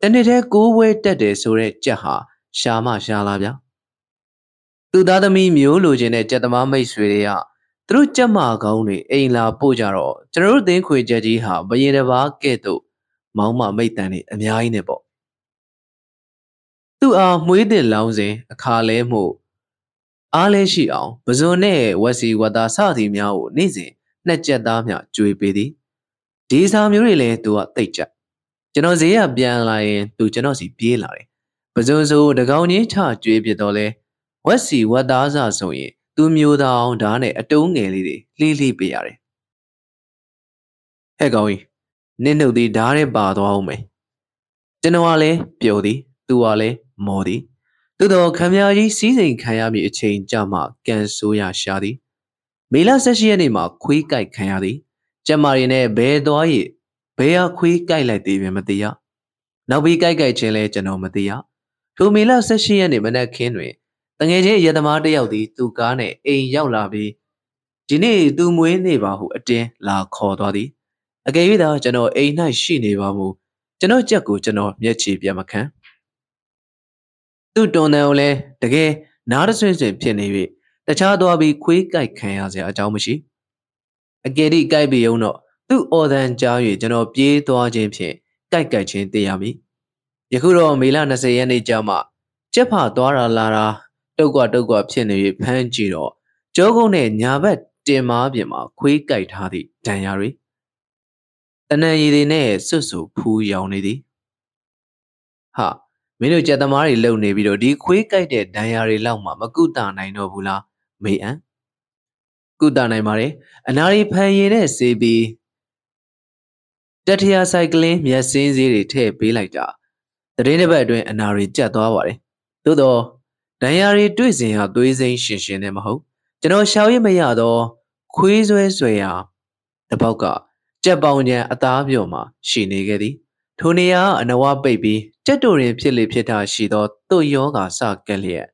[SPEAKER 1] တနေ့တည်းကိုးဝဲတက်တယ်ဆိုတဲ့ကြက်ဟာရှာမရှာလာဗျာသူသားသမီးမျိုးလိုချင်တဲ့ကြက်သမားမိတ်ဆွေတွေကသူတို့ကြက်မကောင်းတွေအိမ်လာပို့ကြတော့ကျွန်တော်တို့သင်းခွေကြက်ကြီးဟာဘယင်တစ်ပါးကဲ့သို့မောင်းမမိတ်တန်တွေအများကြီးနဲ့ပေါ့သူ့အားမွေးတဲ့လောင်းစဉ်အခါလဲမှု အားလဲရှိအောင်ပဇွန်နဲ့ဝက်စီဝတ်သားစသည်များကိုနေ့စဉ်နှစ်ကြက်သားမျှကြွေပေးသည်ဒီစာမျိုးတွေလည်းသူကတိတ်ကြကျွန်တော်ဈေးကပြန်လာရင်သူကျွန်တော်စီပြေးလာတယ်ပဇွန်ဆိုတကောင်ချင်းချကြွေးပြတော့လဲဝက်စီဝတ်သားစဆိုရင်သူမျိုးသားအောင်ဓာတ်နဲ့အတုံးငယ်လေးတွေလှိလှိပေးရတယ်ဟဲ့ကောင်ကြီးနင့်နှုတ်သည်ဓာတ်နဲ့ပါသွားအောင်မယ်ကျွန်တော်ကလည်းပျော်သည်သူကလည်းမော်သည် သို့တော်ခမကြီးစီးစိမ်ခံရမည့်အချိန်ကြမှကန်ဆိုးရရှာသည်မေလ18ရက်နေ့မှာခွေးကြိုက်ခံရသည်ကျမရီနဲ့ဘဲသွား၏ဘဲဟာခွေးကြိုက်လိုက်သေးပြန်မသိရနောက်ပြီးကြိုက်ကြိုက်ချင်းလဲကျွန်တော်မသိရထိုမေလ18ရက်နေ့မနက်ခင်းတွင်တငယ်ချင်းရသမားတစ်ယောက်သည်သူ့ကားနဲ့အိမ်ရောက်လာပြီးဒီနေ့သူမွေးနေပါဟုအတင်းလာခေါ်သွားသည်အကယ်၍သာကျွန်တော်အိမ်၌ရှိနေပါမူကျွန်တော်ကြက်ကိုကျွန်တော်မျက်ခြေပြတ်မခံ သူ့တွန်တန်ကိုလည်းတကယ်နားတဆွင့်ဆွင့်ဖြစ်နေ၍တခြားသွားပြီးခွေးကြိုက်ခံရစရာအကြောင်းမရှိအကယ်၍ကြိုက်ပြီးုံတော့သူ့အော်တန်ကြား၍ကျွန်တော်ပြေးသွားခြင်းဖြင့်ကြိုက်ကြိုက်ချင်းသိရမည်ယခုတော့မေလ20ရက်နေ့ကျမှကြက်ဖာသွားတာလာတာတုတ်ကွာတုတ်ကွာဖြစ်နေ၍ဖမ်းကြည့်တော့ကျောကုန်းနဲ့ညာဘက်တင်မားပြင်မှာခွေးကြိုက်ထားသည့်ဒဏ်ရာတွေတနန်ရည်တွေနဲ့စွတ်ဆူဖူးရောင်နေသည်ဟာ မင်းတို့ကြက်သမားတွေလုံနေပြီးတော့ဒီခွေးကြိုက်တဲ့ဒဏ်ရာတွေလောက်မှမကုတနိုင်တော့ဘူးလားမေအံကုတနိုင်ပါတယ်အနာရီဖန်ရည်နဲ့စေးပြီးတထရာဆိုင်ကလင်းမျက်စင်းစည်းတွေထည့်ပေးလိုက်တာတရင်တစ်ပတ်အတွင်းအနာရီကျတ်သွားပါတယ်သို့တော့ဒဏ်ရာတွေတွေ့စဉ်ဟာသွေးစိမ်းရှင်ရှင်နဲ့မဟုတ်ကျွန်တော်ရှောင်ရမရတော့ခွေးဆွဲဆွဲရာတပေါက်ကကြက်ပေါင်ချံအသားပြော့မှာရှိနေခဲ့သည်ထိုနေရာအနဝပိတ်ပြီး ကြက်တိုရင်ဖြစ်လေဖြစ်တာရှိသောသူ့ယောဂါစကက်လျက်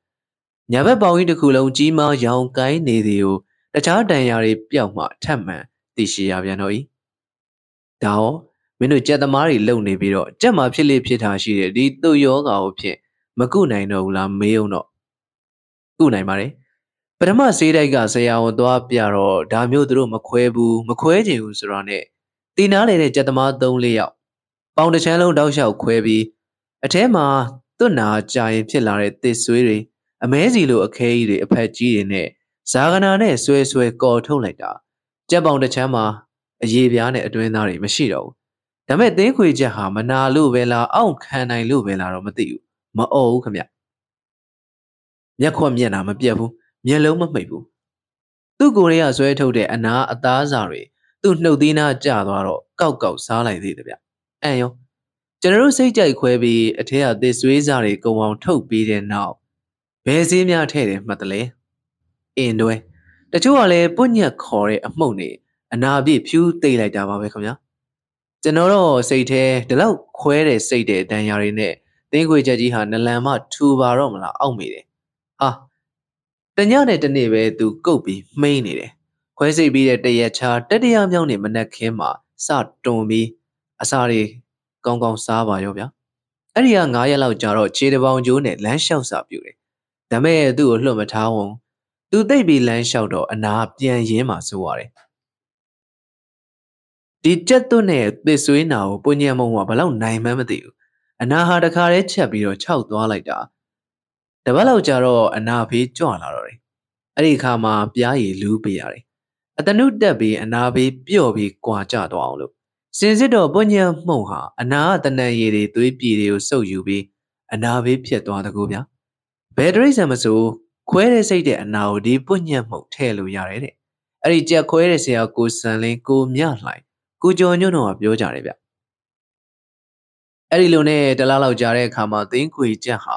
[SPEAKER 1] ညာဘက်ပေါင်ကြီးတစ်ခုလုံးကြီးမားရောင်ကိုင်းနေသည်ကိုတခြားတန်ရာတွေပျောက်မှထပ်မှန်သိရှိရပြန်တော့၏ဒါဟောမင်းတို့ကြက်သမားတွေလုံနေပြီးတော့ကြက်မှာဖြစ်လေဖြစ်တာရှိတဲ့ဒီသူ့ယောဂါကိုဖြင့်မကုနိုင်တော့ဘူးလားမေးအောင်တော့ကုနိုင်ပါတယ်ပထမဆေးတိုက်ကဆရာဝန်သွားပြတော့ဒါမျိုးသူတို့မခွဲဘူးမခွဲချင်ဘူးဆိုတော့ ਨੇ တီနာလေတဲ့ကြက်သမား၃၄ယောက်ပေါင်တစ်ချမ်းလုံးတောက်လျှောက်ခွဲပြီး အထဲမှာသွတ်နာကြာရင်ဖြစ်လာတဲ့သစ်ဆွေးတွေအမဲစီလိုအခဲကြီးတွေအဖက်ကြီးတွေနဲ့ဇာကနာနဲ့ဆွဲဆွဲကော်ထုတ်လိုက်တာကြက်ပေါင်တစ်ချမ်းမှာအရေးပြားနဲ့အတွင်းသားတွေမရှိတော့ဘူးဒါမဲ့သင်းခွေချက်ဟာမနာလို့ပဲလားအောင့်ခံနိုင်လို့ပဲလားတော့မသိဘူးမအော်ဘူးခမမျက်ခွက်မျက်နာမပြတ်ဘူးမျက်လုံးမမှိတ်ဘူးသူ့ကိုယ်ရေးကဆွဲထုတ်တဲ့အနာအသားစာတွေသူ့နှုတ်သီးနာကျသွားတော့ကောက်ကောက်စားလိုက်သေးတယ်ဗျအန်ရော ကျွန်တော်တို့စိတ်ကြိုက်ခွဲပြီးအထက်ကသစ်ဆွေးစားတွေကုံအောင်ထုတ်ပြီးတဲ့နောက်ဘယ်စည်းများထဲ့တယ်မှတ်တယ်လေအင်းတွဲတချို့ကလည်းပွညက်ခေါ်တဲ့အမှုန့်နေအနာပြည့်ဖြူးသိမ့်လိုက်တာပါပဲခင်ဗျာကျွန်တော်တော့စိတ်ထဲဒီလောက်ခွဲတဲ့စိတ်တဲ့ဒဏ်ရာတွေနဲ့သင်းခွေချက်ကြီးဟာနလန်မထူပါတော့မလားအောက်မိတယ်ဟာတညနဲ့တနေ့ပဲသူကုတ်ပြီးမှိန်းနေတယ်ခွဲစိတ်ပြီးတဲ့တရက်ချာတတရမြောင်းနေမနက်ခင်းမှာစတွန်ပြီးအစာတွေ ကောင်းကောင်းစားပါရောဗျာအဲ့ဒီက9ရက်လောက်ကြာတော့ခြေတပေါင်ကျိုးနဲ့လမ်းလျှောက်စာပြူတယ်ဒါမဲ့သူ့ကိုလှုပ်မထားဝန်သူသိပ်ပြီးလမ်းလျှောက်တော့အနာပြန်ရင်းမှဆိုရတယ်ဒီကြက်သွတ်နဲ့သစ်ဆွေးနာကိုပုံညံမုံကဘလောက်နိုင်မှန်းမသိဘူးအနာဟာတခါတည်းချက်ပြီးတော့ခြောက်သွားလိုက်တာတပတ်လောက်ကြာတော့အနာဖေးကြွလာတော့တယ်အဲ့ဒီအခါမှာပြားရည်လူးပေးရတယ်အတနုတက်ပြီးအနာဖေးပျော့ပြီးကြွာကြသွားအောင်လို့ စင်စစ်တော့ပုံညံမှုံဟာအနာတနန်ရည်တွေသွေးပြည်တွေကိုစုပ်ယူပြီးအနာဖေးဖြစ်သွားတကူဗျာဘယ်တရိတ်ဆန်မဆိုခွဲတဲ့စိတ်တဲ့အနာကိုဒီပွညံ့မှုထည့်လို့ရတယ်တဲ့အဲ့ဒီကြက်ခွဲတဲ့ဆရာကိုစံလင်းကိုမြလှိုင်ကိုကျော်ညွန့်တို့ကပြောကြတယ်ဗျအဲ့ဒီလိုနဲ့တလားလောက်ကြာတဲ့အခါမှာသင်းခွေကြက်ဟာ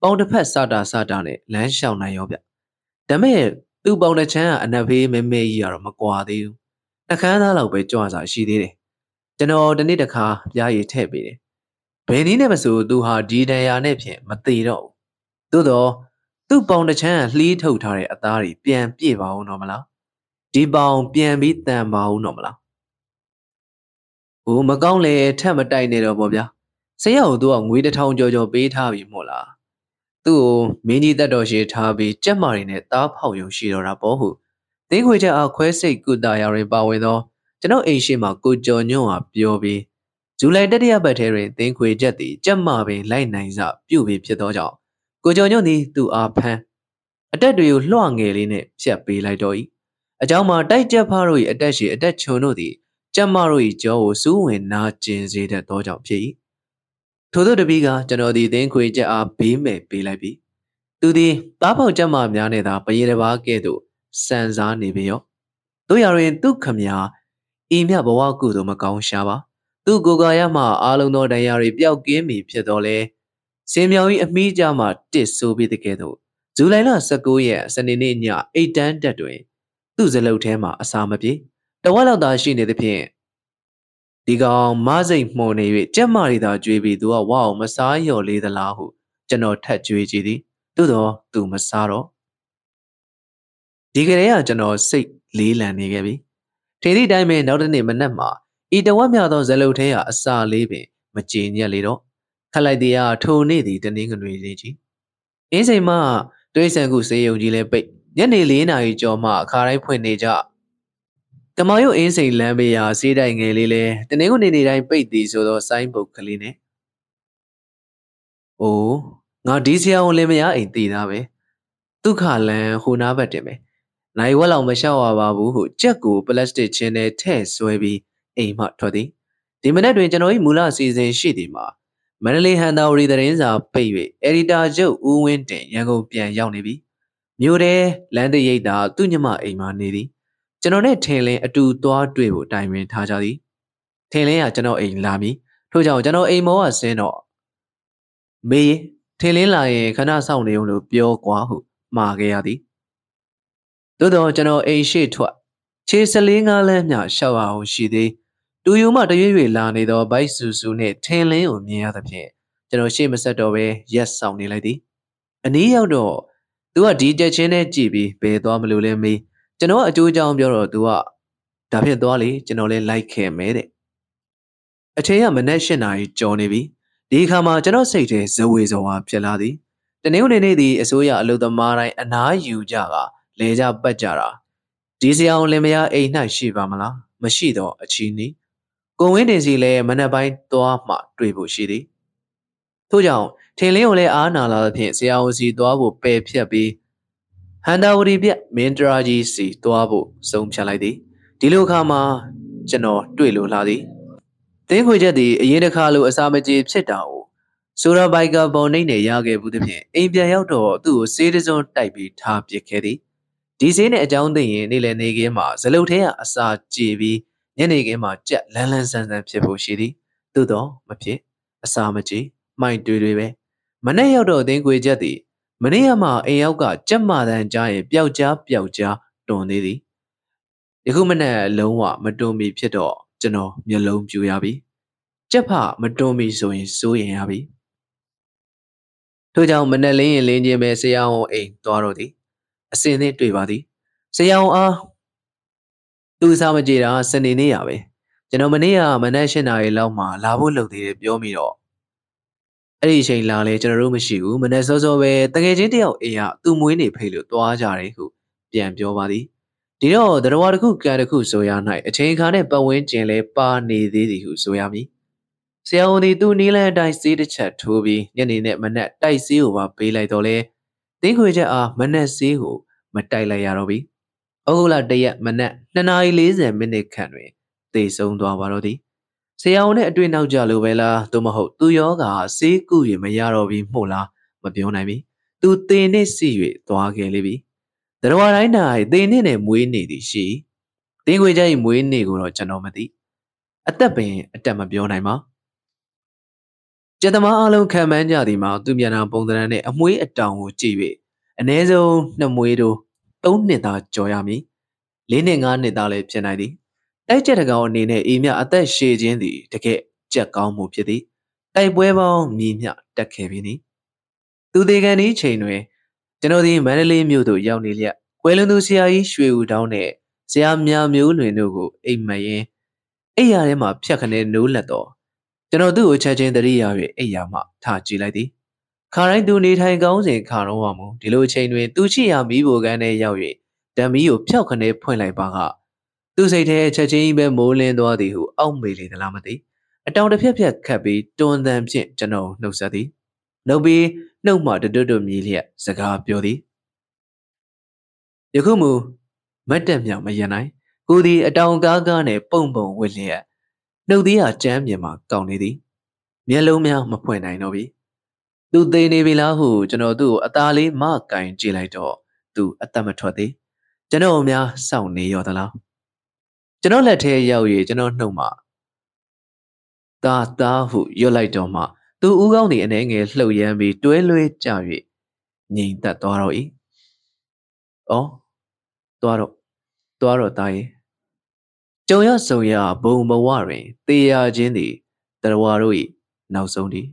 [SPEAKER 1] ပေါင်တစ်ဖက်စတာစတာနဲ့လမ်းလျှောက်နိုင်ရောဗျဒါမဲ့သူ့ပေါင်တစ်ချမ်းကအနက်ဖေးမဲမဲကြီးကတော့မကွာသေးဘူးနှကန်းသားလောက်ပဲကြွစာရှိသေးတယ် ကျွန်တော်တနေ့တစ်ခါပြားရည်ထည့်ပေးတယ်ဘယ်နည်းနဲ့မဆိုသူဟာဒီတန်ရာနဲ့ဖြင့်မသေးတော့ဘူးသို့တော့သူ့ပေါင်တစ်ချမ်းလှီးထုတ်ထားတဲ့အသားတွေပြန်ပြည့်ပါဦးတော့မလားဒီပေါင်ပြန်ပြီးတန်ပါဦးတော့မလားဟိုမကောင်းလေထက်မတိုက်နေတော့ဗောဗျာဆရာကိုသူကငွေတစ်ထောင်ကျော်ကျော်ပေးထားပြီမို့လားသူ့ကိုမင်းကြီးတက်တော်ရှိထားပြီးကြက်မာရီနဲ့တားဖောက်ယုံရှိတော့တာပေါ့ဟုတင်းခွေချက်အားခွဲစိတ်ကုတာရာတွင်ပါဝင်သော ကျွန်ုပ်အိမ်ရှိမှကိုကျော်ညွန့်ဟာပြောပြီးဇူလိုင်တတိယပတ်ထဲတွင်တင်းခွေချက်သည်ကြက်မာပင်လိုက်နိုင်စပြုတ်ပြီးဖြစ်သောကြောင့်ကိုကျော်ညွန့်သည်သူ့အားဖမ်းအတက်တွေကိုလွှငယ်လေးနှင့်ဖြတ်ပေးလိုက်တော့၏အကြောင်းမှာတိုက်ကြက်ဖားတို့၏အတက်ရှိအတက်ချုံတို့သည်ကျမတို့၏ကြောကိုစူးဝင်နာကျင်စေတတ်သောကြောင့်ဖြစ်၏ထို့သောတပီးကကျွန်တော်သည်သင်ခွေချက်အားဘေးမဲ့ပေးလိုက်ပြီသူသည်တားပေါက်ကျမများနဲ့သာပရေတပါးကဲ့သို့စံစားနေပေရောတို့ရရင်သူခမညာ ဤမြဘဝကုသို့မကောင်းရှာပါသူကိုယ်ကာယမှအာလုံးသောတရားတွေပျောက်ကင်းပြီဖြစ်တော်လဲစင်မြောင်၏အမိကြမှတစ်ဆိုးပြီးတကယ်တော့ဇူလိုင်လ19ရက်စနေနေ့ညအိတ်တန်းတက်တွင် သူ့စလုတ်ထဲမှာအစာမပြေတဝက်လောက်သာရှိနေသဖြင့်ဒီကောင်မစိတ်မှုန်နေ၍ကြက်မာရီသာကြွေးပြီးသူကဝအောင်မစားလျော်လေးသလားဟုကျွန်တော်ထက်ကြွေးကြည့်သည်သို့တော့သူမစားတော့ဒီကလေးကကျွန်တော်စိတ်လေးလံနေခဲ့ပြီ ထင်သည့်တိုင်းပဲနောက်တစ်နေ့မနက်မှာဤတဝက်မြသောဇလုတ်ထဲကအစာလေးပင်မကြည်ညက်လေတော့ခက်လိုက်သည်ဟာထိုနေ့သည်တနင်္ဂနွေလေးကြီးအင်းစိန်မှတွေးဆန်ခုစေယုံကြီးလဲပိတ်ညနေ၄နာရီကျော်မှအခါတိုင်းဖွင့်နေကြတမောင်ရုပ်အင်းစိန်လမ်းဘေးရာစေးတိုင်ငယ်လေးလဲတနင်္ဂနွေနေ့တိုင်းပိတ်သည်ဆိုသောဆိုင်းဘုတ်ကလေးနဲ့အိုးငါဒီဆရာဝန်လင်မယားအိမ်တည်သားပဲဒုက္ခလန်ဟိုနားဘက်တင်ပဲ နိုင်ဝက်လောက်မလျှောက်ရပါဘူးဟုကြက်ကိုပလတ်စတစ်ချင်းနဲ့ထည့်ဆွဲပြီးအိမ်မှထွက်သည်ဒီမနေ့တွင်ကျွန်တော်၏မူလအစီအစဉ်ရှိသည်မှာမန္တလေးဟန်တာဝရီသတင်းစာပိတ်၍အက်ဒီတာချုပ်ဦးဝင်းတင်ရန်ကုန်ပြန်ရောက်နေပြီမြို့ထဲလမ်းတရိပ်သာသူ့ညမအိမ်မှာနေသည်ကျွန်တော်နဲ့ထင်လင်းအတူသွားတွေ့ဖို့တိုင်ပင်ထားကြသည်ထင်လင်းကကျွန်တော်အိမ်လာမည်ထို့ကြောင့်ကျွန်တော်အိမ်မောကဆင်းတော့မေးထင်လင်းလာရင်ခဏဆောင်နေုံလို့ပြောကွာဟုမှာခဲ့ရသည် သို့တော့ကျွန်တော်အိမ်ရှိထွက်ခြေစလင်းကားလမ်းမြရှောက်အောင်ရှိသေးတူယူမှတရွေ့ရွေ့လာနေသောဘိုက်ဆူဆူနှင့်ထင်လင်းကိုမြင်ရသဖြင့်ကျွန်တော်ရှေ့မဆက်တော့ပဲရက်ဆောင်နေလိုက်သည်အနည်းရောက်တော့သူကဒီတက်ချင်းနဲ့ကြည့်ပြီးဘယ်သွားမလို့လဲမေးကျွန်တော်အကျိုးအကြောင်းပြောတော့ तू ကဒါဖြင့်သွားလေကျွန်တော်လည်းလိုက်ခဲ့မယ်တဲ့အချိန်ကမနက်၈နာရီကျော်နေပြီဒီအခါမှာကျွန်တော်စိတ်ထဲဇဝေဇဝါဖြစ်လာသည်တနင်္ဂနွေနေ့သည်အစိုးရအလုပ်သမားတိုင်းအနားယူကြက လဲကြပတ်ကြတာဒီစရာအောင်လင်မယားအိမ်၌ရှိပါမလားမရှိတော့အချီးနီကိုဝင်းတင်စီလည်းမနက်ပိုင်းသွားမှတွေ့ဖို့ရှိသည်ထို့ကြောင့်ထင်လင်းကိုလည်းအားနာလာသဖြင့်ဆရာဝန်စီသွားဖို့ပယ်ဖြတ်ပြီးဟန်တာဝတီပြမင်းတရာကြီးစီတွားဖို့ဆုံးဖြတ်လိုက်သည်ဒီလိုအခါမှာကျွန်တော်တွေ့လို့လာသည်တင်းခွေချက်သည်အရင်တစ်ခါလိုအစာမကြေဖြစ်တာကိုဆိုရာဘိုက်ကပေါ်နှိမ့်နေရခဲ့ဘူးသဖြင့်အိမ်ပြန်ရောက်တော့သူ့ကိုစေးတစုံတိုက်ပြီးထားပစ်ခဲ့သည် ဒီစေးနဲ့အကြောင်းသိရင်နေ့လည်နေခင်းမှာဇလုတ်ထဲကအစာကြေပြီးညနေခင်းမှာကြက်လန်းလန်းဆန်းဆန်းဖြစ်ဖို့ရှိသည်သို့တော့မဖြစ်အစာမကြေမှိုင်တွေတွေပဲမနေ့ရောက်တော့တင်းခွေချက်သည်မနေ့ကမှအိမ်ရောက်ကကြက်မာတန်ကြားရင်ပျောက်ကြားပျောက်ကြားတွန်သေးသည်ယခုမနေ့လုံးဝမတွန်မီဖြစ်တော့ကျွန်တော်မျက်လုံးပြူရပြီကြက်ဖမတွန်မီဆိုရင်စိုးရင်ရပြီထို့ကြောင့်မနေ့လင်းရင်လင်းချင်းပဲဆရာဝန်အိမ်သွားတော့သည် အစင်နဲ့တွေ့ပါသည်ဆရာဝန်အားသူစားမကြေတာစနေနေ့ရပဲကျွန်တော်မနေ့ကမနက်၈နာရီလောက်မှလာဖို့လုပ်သေးတယ်ပြောမိတော့အဲ့ဒီအချိန်လာလဲကျွန်တော်တို့မရှိဘူးမနေ့စောစောပဲတကယ်ချင်းတယောက်အိမ်ကသူ့မွေးနေဖိလို့တွားကြတယ်ဟုပြန်ပြောပါသည်ဒီတော့တရဝါတစ်ခုကံတစ်ခုဆိုရ၌အချိန်ခါနဲ့ပတ်ဝန်းကျင်လဲပါနေသေးသည်ဟုဆိုရမည်ဆရာဝန်ဒီသူ့နီးလန်းအတိုင်းစေးတစ်ချက်ထိုးပြီးညနေနဲ့မနက်တိုက်စေးကိုပါပေးလိုက်တော့လဲ တင်းခွေချက်အားမနက်စေးကိုမတိုက်လိုက်ရတော့ပြီ။ဩဂုတ်လတရက်မနက်2:40မိနစ်ခန့်တွင်သေဆုံးသွားပါတော့သည်ဆရာဝန်နဲ့အတွေ့နောက်ကြလို့ပဲလားသို့မဟုတ်သူယောဂါဆေးကုရမရတော့ပြီမှုလားမပြောနိုင်ပြီသူတင်နဲ့စီ၍သွားခဲ့လိမ့်ပြီတရဝတိုင်း၌တင်နဲ့နဲ့မွေးနေသည်ရှိတင်းခွေကြိုင်မွေးနေကိုတော့ကျွန်တော်မသိအသက်ပင်အတက်မပြောနိုင်ပါ ကျက်သမားအလုံးခံမှန်းကြသည်မှာသူမြန်တာပုံသဏ္ဍာန်နဲ့အမွှေးအတောင်ကိုကြည့်၍အ ਨੇ ဆုံးနှစ်မွေးတို့၃နှစ်သားကြော်ရမည်၄နှစ်၅နှစ်သားလည်းဖြစ်နိုင်သည်တိုက်ကြက်တကောင်အနေနဲ့အေးမြအသက်ရှည်ခြင်းသည်တကယ်ကြက်ကောင်းမှုဖြစ်သည်တိုက်ပွဲပေါင်းမြည်မြတက်ခဲ့ပြီနီသူသေးကန်ဒီချိန်တွင်ကျွန်တော်ဒီမန္တလေးမြို့သို့ရောက်နေလျက်ကွယ်လွန်သူဆရာကြီးရွှေဦးတောင်းနဲ့ဆရာမြမျိုးလွင်တို့ကိုအိမ်မက်ရင်အိယာထဲမှာဖြတ်ခနဲနိုးလက်တော့ ကျွန်တော်သူ့ကိုချက်ချင်းတရိယာ၍အိယာမှထားကြည့်လိုက်သည်ခါတိုင်းသူနေထိုင်ကောင်းစဉ်ခါတော့မှမူဒီလိုအချိန်တွင်သူရှိရာမိဘကန်းထဲရောက်၍ဓမ္မီကိုဖျောက်ခနဲဖွင့်လိုက်ပါကသူ့စိတ်ထဲချက်ချင်းပဲမိုးလင်းသွားသည်ဟုအောက်မေလေသလားမသိအတောင်တစ်ဖြက်ဖြက်ခတ်ပြီးတွန်းတန်ဖြင့်ကျွန်တော်နှုတ်ဆက်သည်နှုတ်ပြီးနှုတ်မှတွတ်တွတ်မြည်လျက်စကားပြောသည်ယခုမူမတ်တက်မြောင်မရနိုင်ကိုသည်အတောင်ကားကားနဲ့ပုံပုံဝစ်လျက် နှုတ်သေးဟာကြမ်းပြင်မှာကောင်းနေသည်မျက်လုံးများမဖွင့်နိုင်တော့ပြီသူသိနေပြီလားဟုကျွန်တော်သူ့ကိုအသားလေးမကင်ကြည့်လိုက်တော့သူအသက်မထွက်သေးကျွန်တော်များစောင့်နေရောသလားကျွန်တော်လက်ထဲရောက်၍ကျွန်တော်နှုတ်မှတာတာဟုရွတ်လိုက်တော့မှသူဦးကောင်းသည်အနေငယ်လှုပ်ရမ်းပြီးတွဲလွဲကြ၍ငြိမ်သက်သွားတော့၏။အော်သွားတော့သွားတော့တာရဲ့ ကြုံရဆုံရဘုံဘဝတွင်တေရခြင်းသည်တရဝါတို့၏နောက်ဆုံးသည်